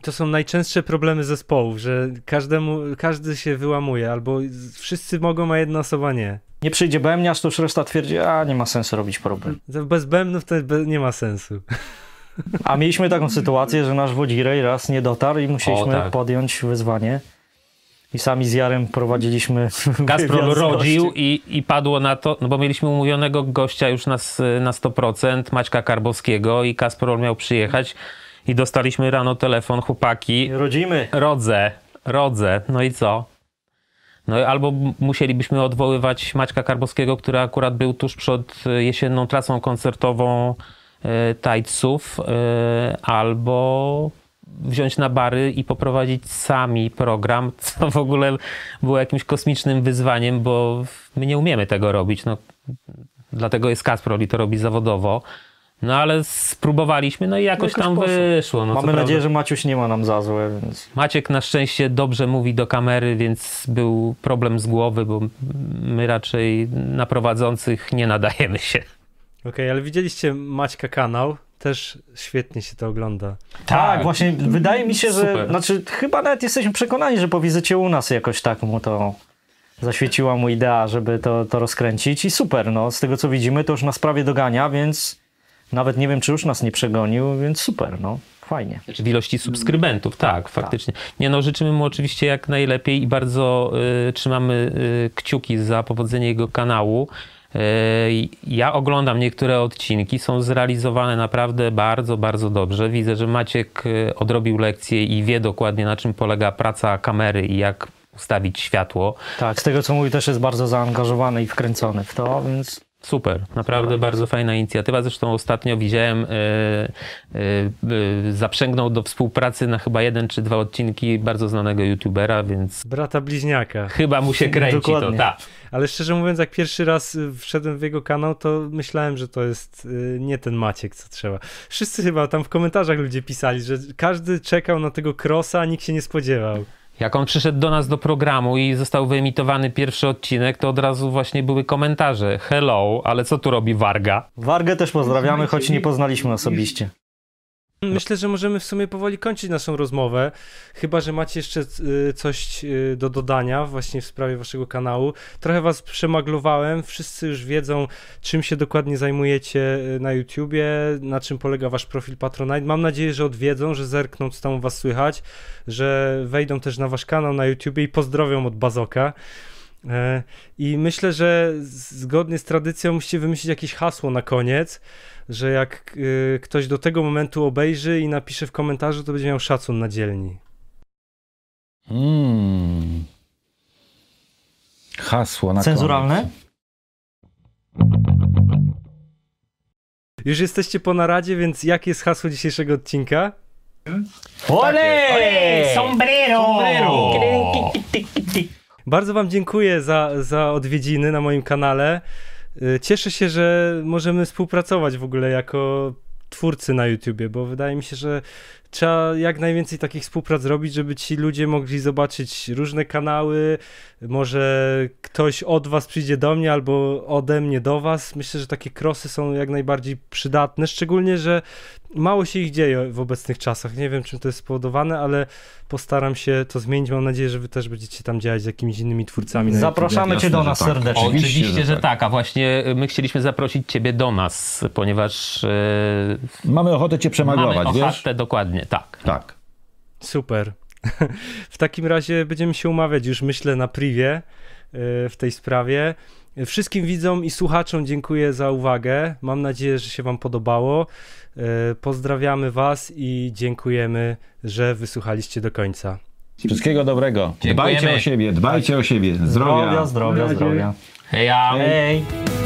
I to są najczęstsze problemy zespołów, że każdemu, każdy się wyłamuje, albo wszyscy mogą, a jedna osoba nie. Nie przyjdzie bębniarz, to już reszta twierdzi, a nie ma sensu robić próby. Bez bębnów to nie ma sensu. A mieliśmy taką sytuację, że nasz wodzirej raz nie dotarł i musieliśmy o, tak. podjąć wyzwanie. I sami z Jarem prowadziliśmy. Gazprom rodził i, i padło na to, no bo mieliśmy umówionego gościa już na, na 100%, Maćka Karbowskiego, i Kasprol miał przyjechać i dostaliśmy rano telefon, chłopaki. Rodzimy. Rodzę, rodzę. No i co? No albo musielibyśmy odwoływać Maćka Karbowskiego, który akurat był tuż przed e, jesienną trasą koncertową e, Tajców, e, albo wziąć na bary i poprowadzić sami program, co w ogóle było jakimś kosmicznym wyzwaniem, bo my nie umiemy tego robić. No, dlatego jest Kasprol i to robi zawodowo. No ale spróbowaliśmy, no i jakoś no, tam sposób. wyszło. No, Mamy nadzieję, prawda. że Maciuś nie ma nam za złe. Więc... Maciek na szczęście dobrze mówi do kamery, więc był problem z głowy, bo my raczej na prowadzących nie nadajemy się. Okej, okay, ale widzieliście Maćka kanał, też świetnie się to ogląda. Tak, tak właśnie wydaje mi się, że znaczy chyba nawet jesteśmy przekonani, że po wizycie u nas jakoś tak mu to zaświeciła mu idea, żeby to, to rozkręcić i super, no z tego co widzimy to już na sprawie dogania, więc nawet nie wiem, czy już nas nie przegonił, więc super, no. Fajnie. Znaczy w ilości subskrybentów, tak, tak, faktycznie. Nie no, życzymy mu oczywiście jak najlepiej i bardzo y, trzymamy y, kciuki za powodzenie jego kanału. Y, ja oglądam niektóre odcinki, są zrealizowane naprawdę bardzo, bardzo dobrze. Widzę, że Maciek y, odrobił lekcję i wie dokładnie na czym polega praca kamery i jak ustawić światło. Tak, z tego co mówi też jest bardzo zaangażowany i wkręcony w to, więc Super, naprawdę bardzo fajna inicjatywa. Zresztą ostatnio widziałem, yy, yy, zaprzęgnął do współpracy na chyba jeden czy dwa odcinki bardzo znanego youtubera, więc. Brata bliźniaka. Chyba mu się kręci to, tak. Ale szczerze mówiąc, jak pierwszy raz wszedłem w jego kanał, to myślałem, że to jest nie ten Maciek, co trzeba. Wszyscy chyba tam w komentarzach ludzie pisali, że każdy czekał na tego crossa, a nikt się nie spodziewał. Jak on przyszedł do nas do programu i został wyemitowany pierwszy odcinek, to od razu właśnie były komentarze. Hello, ale co tu robi Warga? Wargę też pozdrawiamy, choć nie poznaliśmy osobiście. Myślę, że możemy w sumie powoli kończyć naszą rozmowę, chyba że macie jeszcze y, coś y, do dodania właśnie w sprawie waszego kanału. Trochę was przemaglowałem, wszyscy już wiedzą, czym się dokładnie zajmujecie y, na YouTubie, na czym polega wasz profil Patronite. Mam nadzieję, że odwiedzą, że zerkną, co tam was słychać, że wejdą też na wasz kanał na YouTubie i pozdrowią od Bazoka. E, I myślę, że zgodnie z tradycją musicie wymyślić jakieś hasło na koniec, że jak y, ktoś do tego momentu obejrzy i napisze w komentarzu, to będzie miał szacun na dzielni. Hmm. Hasło na Cenzuralne? Koniec. Już jesteście po naradzie, więc jakie jest hasło dzisiejszego odcinka? Ole! Sombrero! Bardzo Wam dziękuję za, za odwiedziny na moim kanale. Y, Cieszę się, że możemy współpracować w ogóle jako twórcy na YouTubie, bo wydaje mi się, że trzeba jak najwięcej takich współprac zrobić, żeby ci ludzie mogli zobaczyć różne kanały. Może ktoś od Was przyjdzie do mnie albo ode mnie do Was. Myślę, że takie krosy są jak najbardziej przydatne, szczególnie, że mało się ich dzieje w obecnych czasach. Nie wiem, czym to jest spowodowane, ale postaram się to zmienić. Mam nadzieję, że Wy też będziecie tam działać z jakimiś innymi twórcami. Zapraszamy Cię do nas tak. serdecznie. Oczywiście, Oczywiście, że tak. tak. A właśnie my chcieliśmy zaprosić Ciebie do nas, ponieważ e, Mamy ochotę cię przemaglować, mamy wiesz? ochotę, tak. Tak. Super. W takim razie będziemy się umawiać już, myślę, na privie y, w tej sprawie. Wszystkim widzom i słuchaczom dziękuję za uwagę. Mam nadzieję, że się Wam podobało. Y, Pozdrawiamy Was i dziękujemy, że wysłuchaliście do końca. Wszystkiego dobrego. Dziękujemy. Dbajcie o siebie, dbajcie o siebie. Zdrowia, Zdrowia. zdrowia, zdrowia. Heja! Hej!